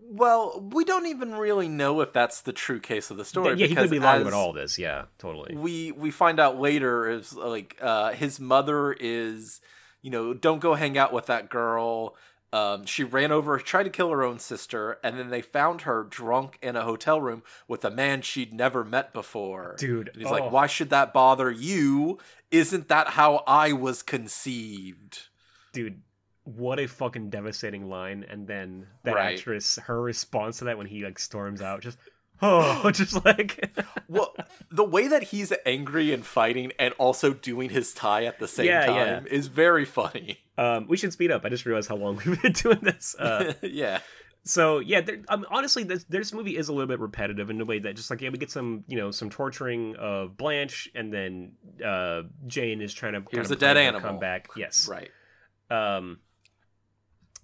Well, we don't even really know if that's the true case of the story.
yeah, he could be lying about all this. Yeah, totally.
We we find out later is like uh, his mother is, you know, don't go hang out with that girl. Um, she ran over, tried to kill her own sister, and then they found her drunk in a hotel room with a man she'd never met before.
Dude,
and he's
oh.
like, "Why should that bother you? Isn't that how I was conceived?"
Dude, what a fucking devastating line. And then that
Right.
actress, her response to that when he like storms out, just oh, just like
well, the way that he's angry and fighting and also doing his tie at the same
Yeah,
time is very funny.
um, we should speed up. I just realized how long we've been doing this. Uh,
yeah.
So yeah, there, um, honestly, this this movie is a little bit repetitive in the way that just like yeah, we get some you know some torturing of Blanche, and then uh, Jane is trying to
Here's
kind
a dead animal.
comeback. Yes,
Right.
um,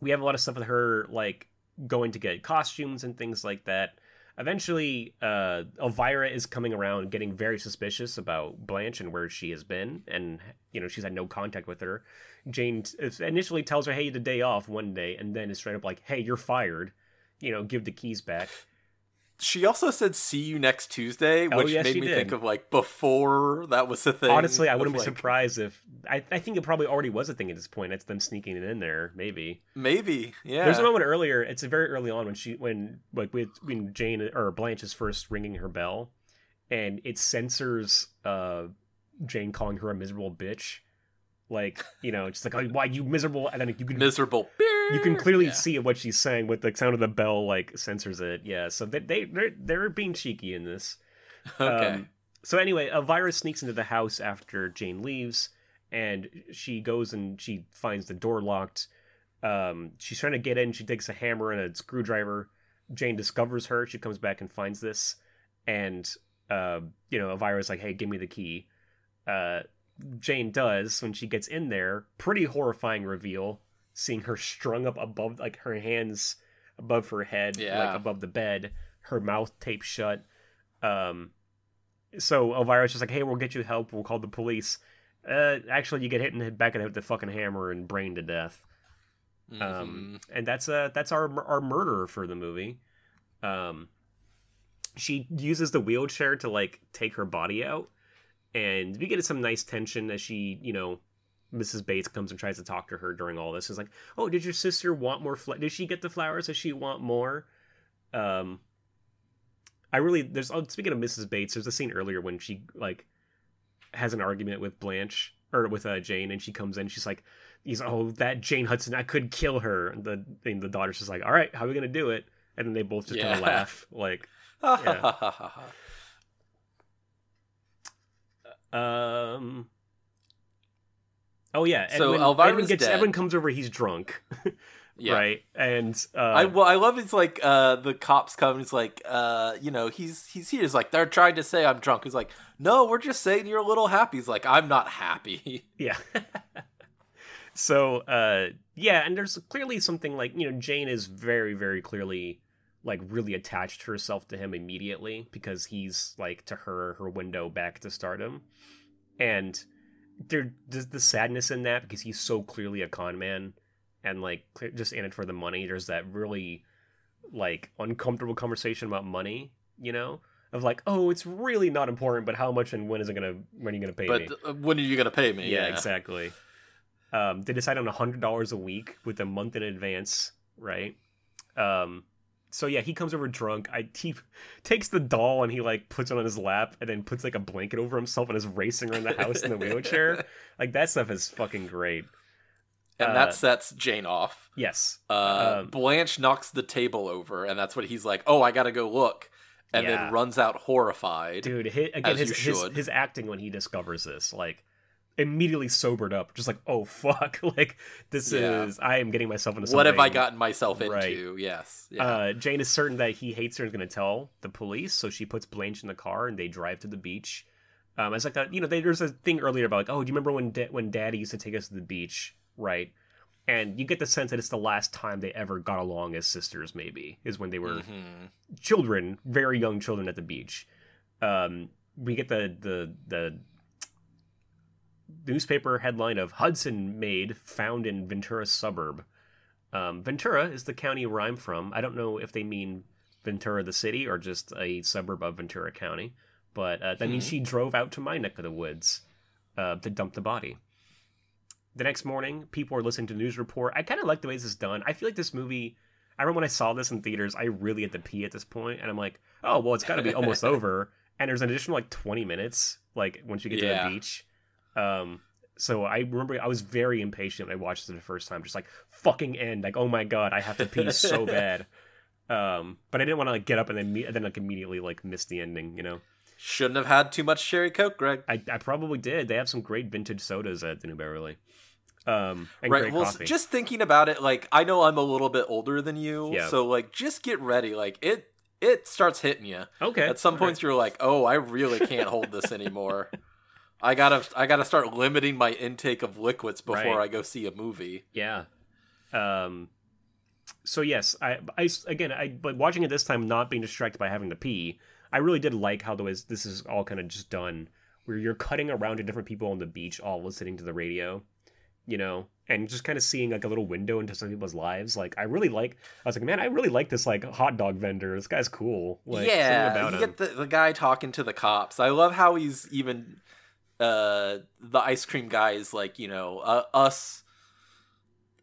we have a lot of stuff with her like going to get costumes and things like that. Eventually, uh, Elvira is coming around, getting very suspicious about Blanche and where she has been, and you know she's had no contact with her. Jane initially tells her, "Hey, the day off one day," and then is straight up like, "Hey, you're fired." You know, give the keys back.
She also said "see you next Tuesday,"
Oh,
which
yes,
made me
did.
think of like before that was a thing.
Honestly, I wouldn't be surprised if I, I think it probably already was a thing at this point. It's them sneaking it in there, maybe.
Maybe, yeah.
There's a moment earlier. It's very early on when she when like with when Jane or Blanche is first ringing her bell, and it censors uh Jane calling her a miserable bitch. Like you know, just like oh, why you miserable, and then you can
miserable.
You can clearly
Yeah.
see what she's saying with the sound of the bell like censors it. Yeah, so they they they're, they're being cheeky in this.
Okay.
Um, so anyway, Elvira sneaks into the house after Jane leaves, and she goes and she finds the door locked. Um, she's trying to get in. She takes a hammer and a screwdriver. Jane discovers her. She comes back and finds this, and uh, you know, Elvira's like, "Hey, give me the key." Uh, Jane does when she gets in there. Pretty horrifying reveal, seeing her strung up above, like her hands above her head,
Yeah.
like above the bed, her mouth taped shut. Um, so Elvira's just like, "Hey, we'll get you help. We'll call the police." Uh, actually, you get hit in the back of the head with the fucking hammer and brain to death.
Mhm.
Um, and that's uh that's our our murderer for the movie. Um, she uses the wheelchair to like take her body out, and we get some nice tension as she, you know, Mrs. Bates comes and tries to talk to her during all this. Is like, oh, did your sister want more? Fl- did she get the flowers? Does she want more? Um, I really there's oh, speaking of Mrs. Bates, there's a scene earlier when she like has an argument with Blanche or with uh, Jane, and she comes in. She's like, "He's oh that Jane Hudson, I could kill her." And the and the daughter's just like, "All right, how are we gonna do it?" And then they both just kind
Yeah.
of laugh, like, um. Oh yeah.
So
Edwin,
Elvira's
Edwin gets
dead.
Edwin comes over. He's drunk,
yeah.
right? And uh,
I well, I love it's like uh the cops come. He's like, uh, you know, he's he's here. He's like, they're trying to say I'm drunk. He's like, no, we're just saying you're a little happy. He's like, I'm not happy.
Yeah. so, uh, yeah, and there's clearly something like, you know, Jane is very, very clearly, like, really attached herself to him immediately because he's, like, to her, her window back to stardom. And there, there's the sadness in that because he's so clearly a con man and like just in it for the money. There's that really like uncomfortable conversation about money, you know, of like, oh, it's really not important, but how much and when is it gonna when are you gonna pay
But
me?
uh, when are you gonna pay me?
yeah, exactly. Um, they decide on a hundred dollars a week with a month in advance, right? Um, so yeah, he comes over drunk. I he takes the doll and he like puts it on his lap and then puts like a blanket over himself and is racing around the house in the wheelchair. Like that stuff is fucking great.
And
Uh,
that sets Jane off.
Yes.
Uh,
Um,
Blanche knocks the table over, and that's what he's like. Oh, I gotta go look, and
Yeah.
then runs out horrified.
Dude, his, again, his, his his acting when he discovers this, like immediately sobered up, just like, oh fuck, like this
Yeah.
is I am getting myself into something.
what have I gotten myself into?
Right.
Yes. Yeah.
Uh, Jane is certain that he hates her and is going to tell the police, so she puts Blanche in the car and they drive to the beach. Um, it's like that, you know, they, there's a thing earlier about like, oh, do you remember when da- when Daddy used to take us to the beach, right? And you get the sense that it's the last time they ever got along as sisters. Maybe is when they were
Mhm.
children, very young children at the beach. Um, we get the the the newspaper headline of Hudson maid found in Ventura suburb. Um, Ventura is the county where I'm from. I don't know if they mean Ventura the city or just a suburb of Ventura County, but uh, that means
Hmm.
she drove out to my neck of the woods uh, to dump the body. The next morning, people are listening to the news report. I kind of like the way this is done. I feel like this movie. I remember when I saw this in theaters, I really had to pee at this point, and I'm like, oh well, it's got to be almost over. And there's an additional like 20 minutes, like once you get to the beach. Um, so I remember I was very impatient. when I watched it the first time, just like fucking end. Like, oh my god, I have to pee so bad. Um, but I didn't want to like get up and then me- and then like immediately like miss the ending. You know,
Shouldn't have had too much cherry coke, Greg.
I I probably did. They have some great vintage sodas at the New Beverly. Um, and
right. Well,
coffee.
just thinking about it, like I know I'm a little bit older than you,
Yeah.
so like just get ready. Like it, it starts hitting you.
okay.
At some
all right.
points, you're like, "Oh, I really can't hold this anymore. I gotta, I gotta start limiting my intake of liquids before
Right.
I go see a movie."
Yeah. Um. So yes, I, I again, I but watching it this time, not being distracted by having to pee, I really did like how the way this is all kind of just done, where you're cutting around to different people on the beach, all listening to the radio, you know, and just kind of seeing like a little window into some people's lives. Like I really like, I was like, man, I really like this like hot dog vendor. This guy's cool. Like,
yeah,
about
you
him.
get the, the guy talking to the cops. I love how he's even uh the ice cream guy is like, you know, uh, us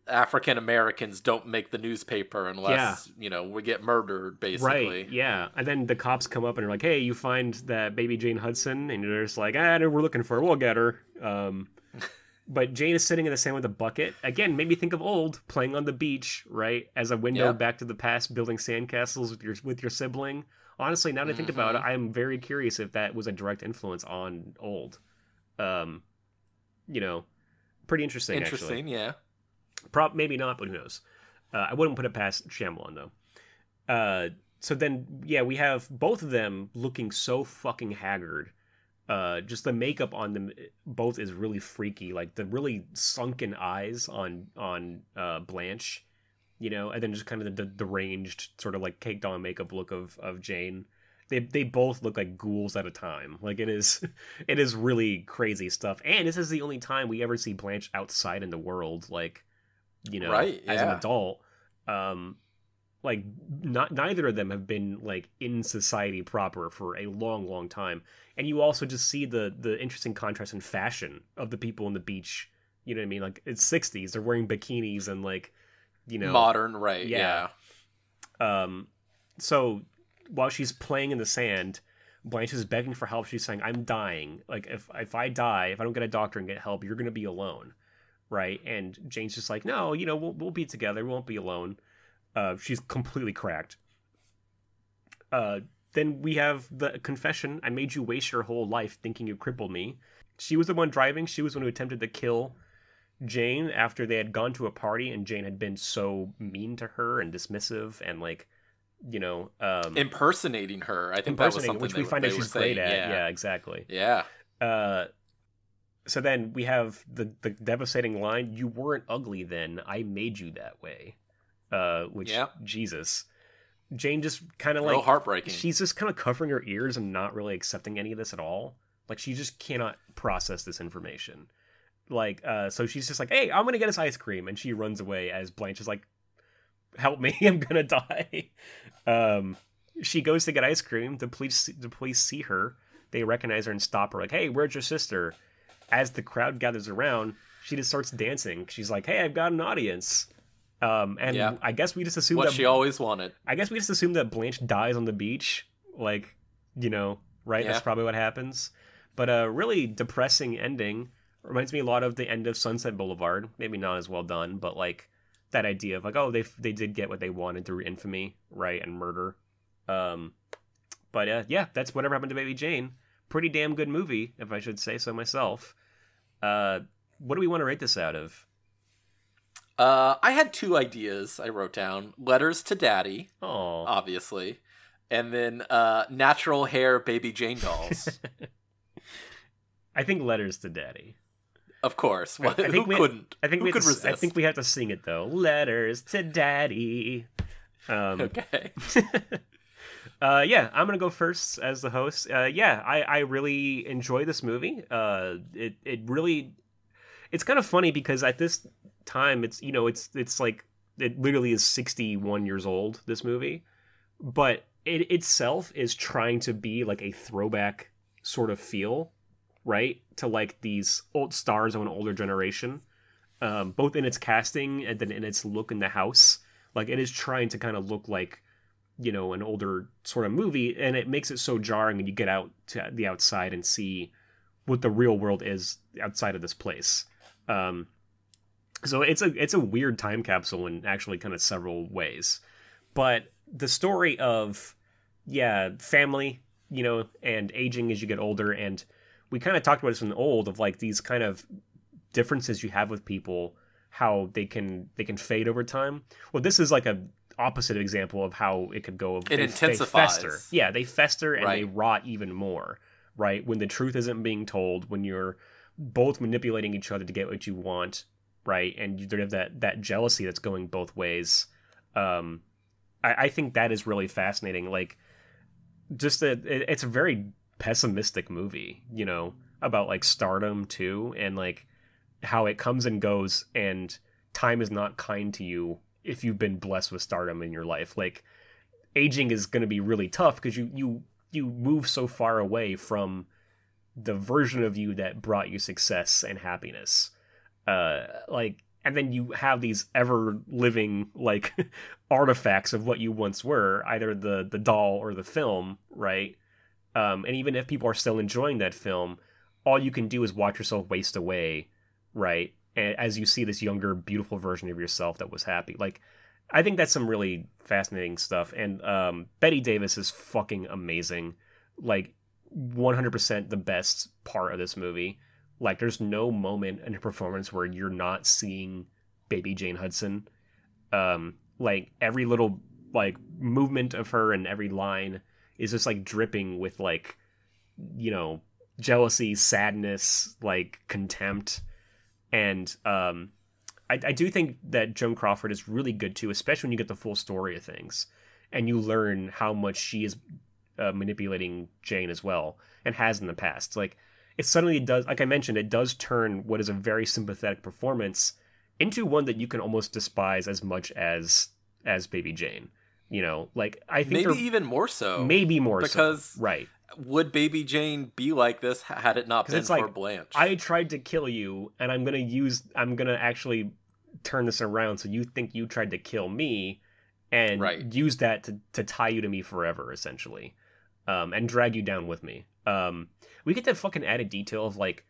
African Americans don't make the newspaper unless you know we get murdered. Basically,
Right. Yeah. And then the cops come up and are like, "Hey, you find that baby Jane Hudson?" And you're just like, "Ah, no, we're looking for her. We'll get her." Um, but Jane is sitting in the sand with a bucket. Again, made me think of old playing on the beach, right, as a window
Yeah.
back to the past, building sandcastles with your with your sibling. Honestly, now that I think about it,
Mhm.
I am very curious if that was a direct influence on old. Um, you know, pretty interesting. Actually.
interesting. Yeah.
Prop maybe not, but who knows? Uh, I wouldn't put it past Shyamalan though. Uh, so then, yeah, we have both of them looking so fucking haggard. Uh, just the makeup on them both is really freaky. Like the really sunken eyes on on uh, Blanche, you know, and then just kind of the, the deranged sort of like caked on makeup look of of Jane. They they both look like ghouls at a time. Like it is, it is really crazy stuff. And this is the only time we ever see Blanche outside in the world. Like you know,
Right, yeah.
as an adult. Um, like not neither of them have been like in society proper for a long, long time. And you also just see the the interesting contrast in fashion of the people on the beach. You know what I mean? Like it's sixties, they're wearing bikinis and like, you know,
Modern, right?
Yeah.
Yeah.
um, so while she's playing in the sand, Blanche is begging for help. She's saying, "I'm dying. Like if if I die, if I don't get a doctor and get help, you're gonna be alone." Right? And Jane's just like, "No, you know, we'll we'll be together. We won't be alone." Uh, she's completely cracked. Uh, then we have the confession. I made you waste your whole life thinking you crippled me. She was the one driving. She was the one who attempted to kill Jane after they had gone to a party and Jane had been so mean to her and dismissive and like, you know, um,
Impersonating her. I think that was
impersonating,
something
which we find out she's great at.
Yeah.
Yeah, exactly.
Yeah.
Uh, so then we have the the devastating line: "You weren't ugly then. I made you that way." Uh, which
Yeah.
Jesus, Jane just kind of like
heartbreaking.
she's just kind of covering her ears and not really accepting any of this at all. Like she just cannot process this information. like uh so she's just like hey i'm gonna get us ice cream and she runs away as blanche is like help me i'm gonna die um she goes to get ice cream the police the police see her they recognize her and stop her like hey where's your sister as the crowd gathers around she just starts dancing she's like hey i've got an audience um and
Yeah.
i guess we just assume
What
that
she always wanted.
I guess we just assume that Blanche dies on the beach, like, you know, right?
Yeah.
That's probably what happens. But a really depressing ending reminds me a lot of the end of Sunset Boulevard. Maybe not as well done, but like that idea of like, oh, they they did get what they wanted through infamy, right, and murder. Um, but uh, yeah, that's whatever happened to Baby Jane. Pretty damn good movie, if I should say so myself. Uh, what do we want to rate this out of?
Uh, I had two ideas I wrote down: letters to daddy,
Oh,
obviously, and then uh, natural hair baby Jane dolls.
I think letters to daddy.
Of course.
I think
Who
we-
couldn't?
I think
Who
we
could
to,
resist?
I think we have to sing it though. Letters to Daddy. Um,
Okay.
uh, yeah, I'm gonna go first as the host. Uh, yeah, I, I really enjoy this movie. Uh, it it really, it's kind of funny because at this time, it's you know it's it's like it literally is 61 years old. This movie, but it itself is trying to be like a throwback sort of feel, right? To like these old stars of an older generation, um, both in its casting and then in its look in the house. Like it is trying to kind of look like, you know, an older sort of movie, and it makes it so jarring when you get out to the outside and see what the real world is outside of this place. Um, so it's a it's a weird time capsule in actually kind of several ways, but the story of yeah family you know and aging as you get older and we kind of talked about this in the old of like these kind of differences you have with people how they can they can fade over time. Well this is like a opposite example of how it could go
It
they, they
intensifies.
fester. Yeah they fester and they rot even more right? When the truth isn't being told when you're both manipulating each other to get what you want right? And you have that that jealousy that's going both ways. Um i, I think that is really fascinating. Like just that it, it's a very pessimistic movie you know about like stardom too and like how it comes and goes and time is not kind to you if you've been blessed with stardom in your life. Like aging is going to be really tough because you you you move so far away from the version of you that brought you success and happiness. Uh like and then you have these ever living like artifacts of what you once were either the the doll or the film right um and even if people are still enjoying that film all you can do is watch yourself waste away right? A- as you see this younger beautiful version of yourself that was happy. Like i think that's some really fascinating stuff. And um bette davis is fucking amazing. Like 100% the best part of this movie. Like there's no moment in her performance where you're not seeing baby jane hudson. Um like every little like movement of her and every line is just like dripping with like you know jealousy sadness like contempt. And um I, I do think that joan crawford is really good too especially when you get the full story of things and you learn how much she is uh, manipulating jane as well and has in the past. Like it suddenly does like i mentioned it does turn what is a very sympathetic performance into one that you can almost despise as much as as baby jane you know like i think
Maybe even more so.
maybe more so.
because-
right
would baby Jane be like this had it not been
it's
for
like,
Blanche?
i tried to kill you and i'm gonna use i'm gonna actually turn this around so you think you tried to kill me and
Right.
use that to, to tie you to me forever essentially um, and drag you down with me um, we get that fucking added detail of like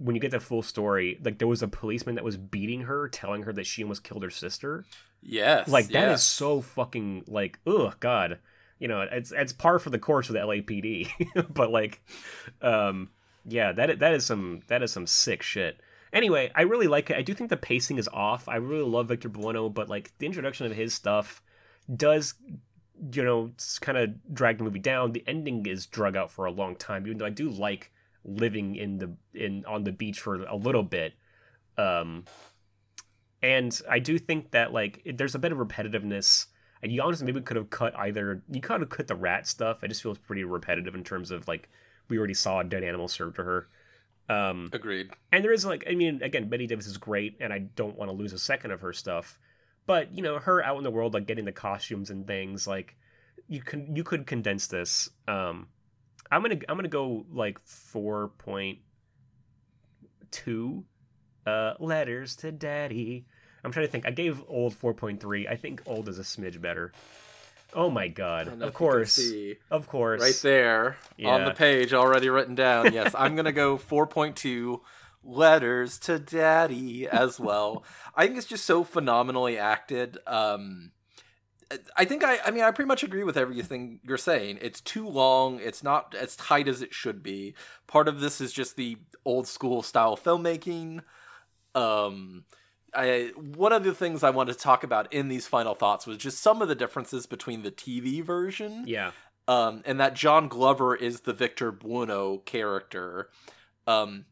when you get the full story like there was a policeman that was beating her telling her that she almost killed her sister.
Yes,
like that is
yes.
so fucking like ugh god. You know it's it's par for the course with the lapd but like um yeah that that is some that is some sick shit. Anyway i really like it. I do think the pacing is off. I really love victor buono but like the introduction of his stuff does you know kind of drag the movie down. The ending is drug out for a long time even though i do like living in the in on the beach for a little bit um and I do think that like it, there's a bit of repetitiveness. And you honestly maybe could have cut either. You could have cut the rat stuff. It just feels pretty repetitive in terms of like we already saw a dead animal served to her. Um,
Agreed.
and there is like, I mean, again, Bette Davis is great, and I don't want to lose a second of her stuff. But you know, her out in the world, like getting the costumes and things, like you can you could condense this. Um, I'm gonna I'm gonna go like four point two uh, letters to daddy. I'm trying to think. I gave old 4.3. I think old is a smidge better. Oh my god. Of
if you can
course. Of course.
right there on the page already written down. Yes, I'm gonna go 4.2 letters to daddy as well. I think it's just so phenomenally acted. Um, I think I, I mean, I pretty much agree with everything you're saying. It's too long. It's not as tight as it should be. Part of this is just the old school style filmmaking. Um, I one of the things I wanted to talk about in these final thoughts was just some of the differences between the TV version
Yeah.
um, and that John Glover is the Victor Buono character. Um,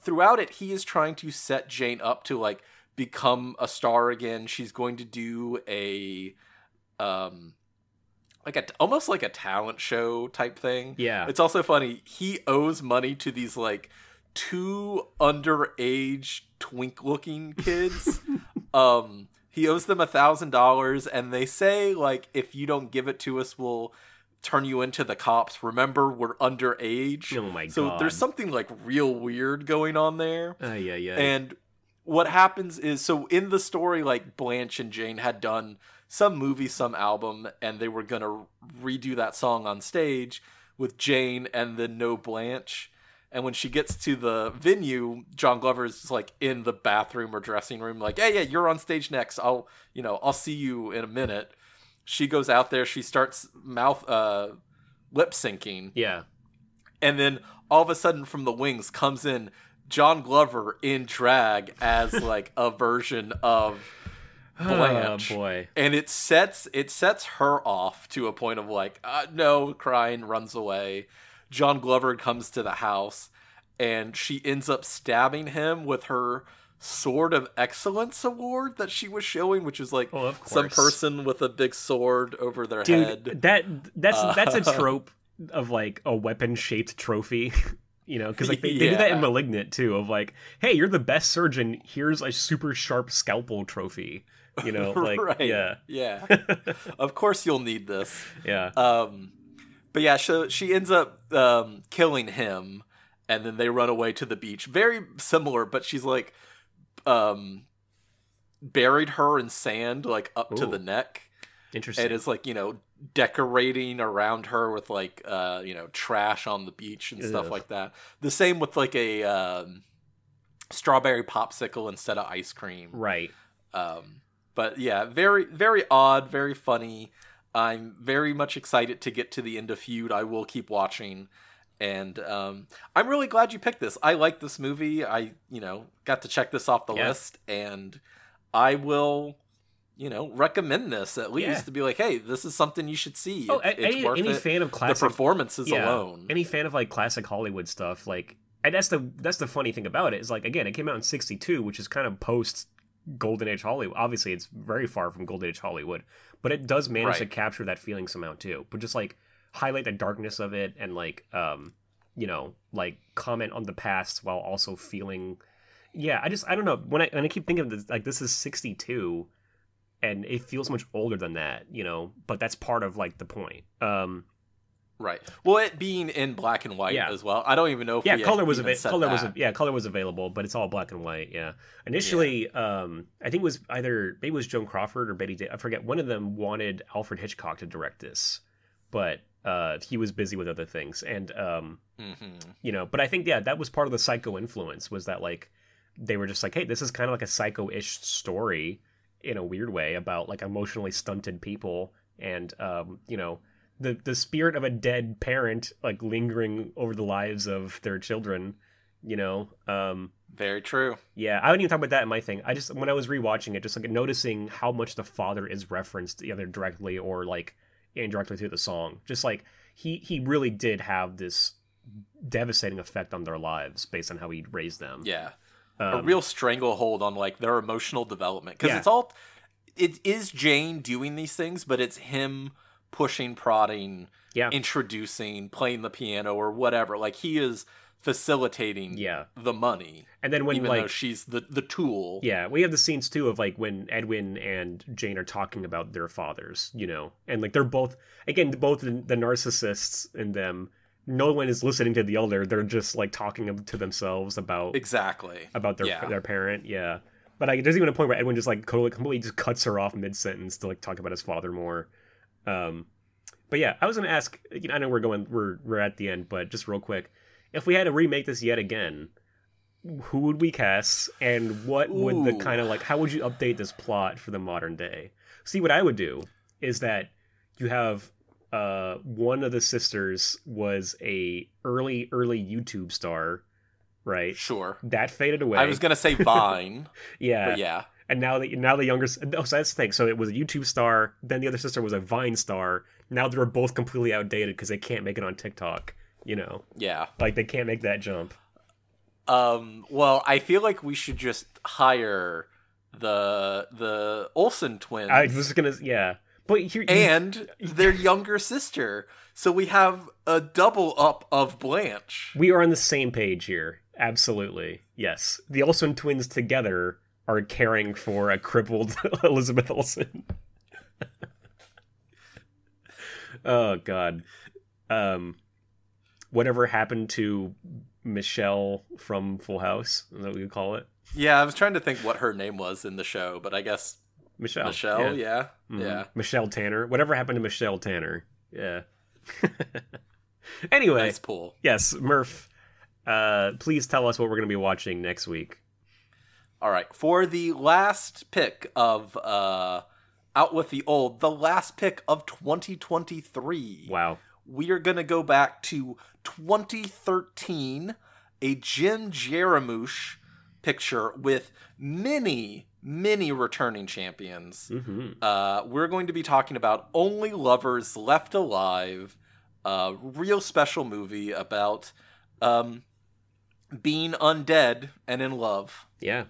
throughout it, he is trying to set Jane up to like become a star again. She's going to do a, um, like a almost like a talent show type thing.
Yeah.
It's also funny. He owes money to these like two underage twink looking kids. um, he owes them a thousand dollars, and they say like, if you don't give it to us, we'll turn you into the cops. Remember, we're underage.
Oh my
so
god.
there's something like real weird going on there.
Uh, yeah, yeah.
And what happens is so in the story, like Blanche and Jane had done some movie, some album, and they were gonna redo that song on stage with Jane and then no Blanche. And when she gets to the venue, John Glover Glover's like in the bathroom or dressing room, like, "Hey, yeah, you're on stage next. I'll, you know, I'll see you in a minute." She goes out there. She starts mouth, uh, lip syncing,
yeah.
and then all of a sudden from the wings comes in John Glover in drag as like a version of Blanche.
Oh boy.
and it sets it sets her off to a point of like uh, no crying runs away John Glover comes to the house and she ends up stabbing him with her sword of excellence award that she was showing which is like
Oh,
some person with a big sword over their
Dude,
head
that that's
Uh,
that's a trope of like a weapon shaped trophy. You know, because like they, they do that in *Malignant* too. Of like, hey, you're the best surgeon. Here's a super sharp scalpel trophy. You know, like
right
yeah,
yeah of course you'll need this
yeah,
Um, but yeah, so she ends up um, killing him, and then they run away to the beach. Very similar, but she's like um, buried her in sand, like up to the neck,
interesting.
and is like you know decorating around her with like uh, you know trash on the beach and stuff like that. The same with like a um, strawberry popsicle instead of ice cream.
right.
Um, but yeah, very very odd, very funny. I'm very much excited to get to the end of Feud. I will keep watching, and um, I'm really glad you picked this. I like this movie. I you know got to check this off the
Yeah.
list, and I will you know recommend this at least
Yeah.
to be like, hey, this is something you should see.
Oh,
It-
any,
worth
any
it.
fan of classic the
performances
yeah,
alone.
Any fan of like classic Hollywood stuff, like and that's the that's the funny thing about it is like again, it came out in '62, which is kind of post Golden Age Hollywood. Obviously, it's very far from Golden Age Hollywood, but it does manage to capture that feeling somehow too. But just like highlight the darkness of it and like um you know like comment on the past while also feeling yeah i just i don't know when i when i keep thinking of this like this is 62 and it feels much older than that you know but that's part of like the point um
Right. Well, it being in black and white
Yeah.
as well. I don't even know if
yeah color was
said
color was
that.
yeah color was available but it's all black and white yeah initially um i think it was either maybe it was joan crawford or bette Da- i forget one of them wanted alfred hitchcock to direct this but uh he was busy with other things and um
Mhm.
you know but i think yeah that was part of the psycho influence was that like they were just like hey this is kind of like a psycho-ish story in a weird way about like emotionally stunted people and um you know the the spirit of a dead parent like lingering over the lives of their children you know um
Very true.
yeah, I wouldn't even talk about that in my thing. I just when I was rewatching it, just like noticing how much the father is referenced either directly or like indirectly through the song. Just like he he really did have this devastating effect on their lives based on how he raised them.
Yeah. a
Um,
real stranglehold on like their emotional development because
Yeah.
it's all it is Jane doing these things, but it's him pushing, prodding,
Yeah.
introducing, playing the piano or whatever. Like he is facilitating
Yeah.
the money,
And then when
even
like
though she's the the tool.
Yeah, we have the scenes too of like when Edwin and Jane are talking about their fathers, you know, and like they're both again both the, the narcissists in them. No one is listening to the elder; they're just like talking to themselves about
Exactly.
about their
yeah.
their parent. Yeah, but like, there's even a point where Edwin just like totally completely just cuts her off mid sentence to like talk about his father more. Um, but yeah, I was gonna ask. You know, I know we're going we're we're at the end, but just real quick, if we had to remake this yet again, who would we cast, and what would the kind of like how would you update this plot for the modern day? See, what I would do is that you have uh one of the sisters was a early early YouTube star, right?
Sure.
That faded away.
I was gonna say Vine,
yeah,
but yeah.
And now that now the younger oh, so that's the thing. So it was a YouTube star. Then the other sister was a Vine star. Now they're both completely outdated because they can't make it on TikTok. You know,
Yeah.
like they can't make that jump.
Um, well, I feel like we should just hire the the Olsen twins
I was gonna, yeah, but here, you-
and their younger sister, so we have a double up of Blanche.
we are on the same page here. Absolutely, yes. The Olsen twins together are caring for a crippled Elizabeth Olsen. oh God. Um, whatever happened to Michelle from Full House? Is that what you call it?
Yeah, I was trying to think what her name was in the show, but I guess
Michelle.
Michelle. Yeah,
Mhm.
yeah.
Michelle Tanner. Whatever happened to Michelle Tanner? Yeah. anyway,
Nice pull.
yes, Murph. Uh, please tell us what we're going to be watching next week.
All right, for the last pick of uh, Out with the Old, the last pick of 2023.
Wow.
we are going to go back to 2013, a Jim Jarmusch picture with many, many returning champions.
hmm
Uh, we're going to be talking about Only Lovers Left Alive, a real special movie about um, being undead and in love.
Yeah.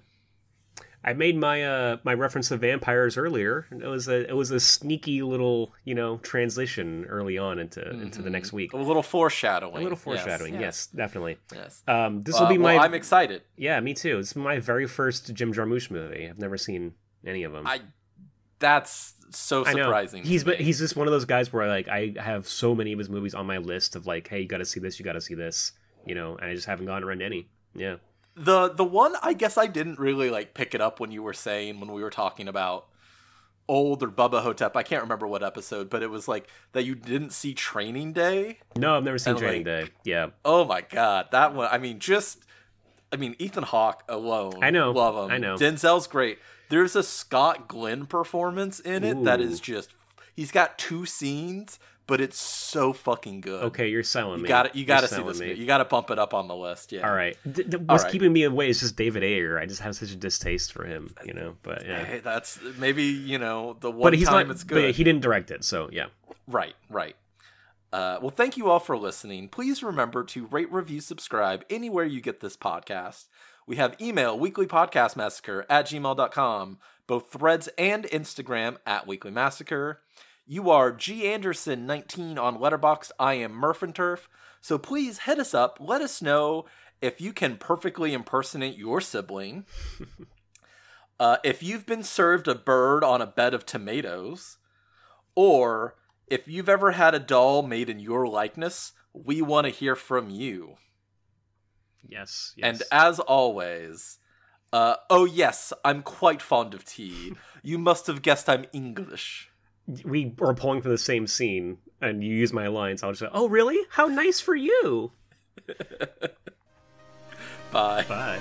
I made my uh my reference to vampires earlier. It was a it was a sneaky little you know transition early on into into the next week.
A little foreshadowing.
A little
Yes,
foreshadowing, yes, definitely.
Yes.
Um, this
Uh,
will be my
well, I'm excited.
yeah, me too. It's my very first Jim Jarmusch movie. I've never seen any of them.
I. That's so surprising.
He's
me.
he's just one of those guys where like I have so many of his movies on my list of like, hey, you got to see this, you got to see this, you know, and I just haven't gotten around to any. Yeah.
The the one I guess I didn't really like pick it up when you were saying when we were talking about old or Bubba Ho-Tep. I can't remember what episode, but it was like that you didn't see Training Day.
No, I've never seen
And,
Training
like,
Day. Yeah.
Oh my god, that one! I mean, just I mean Ethan Hawke alone.
I know,
love him.
I know.
Denzel's great. There's a Scott Glenn performance in it that
Ooh.
is just. He's got two scenes, but it's so fucking good.
Okay, you're selling
you
me.
got to You got to see this.
me.
You got to bump it up on the list. Yeah.
All right. D- d- what's
right.
keeping me away is just David Ayer. I just have such a distaste for him, you know. But yeah.
Hey, that's maybe you know the one
But he's
time
not.
it's good.
But he didn't direct it, so yeah.
Right, right. Uh, well, thank you all for listening. Please remember to rate, review, subscribe anywhere you get this podcast. We have email weeklypodcastmassacre at gmail.com, both threads and Instagram at Weekly Massacre. You are G Anderson19 on Letterboxd. I am Murph and Turf. So please hit us up. Let us know if you can perfectly impersonate your sibling. uh, if you've been served a bird on a bed of tomatoes. Or if you've ever had a doll made in your likeness, we want to hear from you.
Yes. yes.
And as always, uh, oh yes, I'm quite fond of tea. you must have guessed I'm English.
We are pulling from the same scene, and you use my lines. I'll just say, "Oh, really? How nice for you."
Bye.
Bye.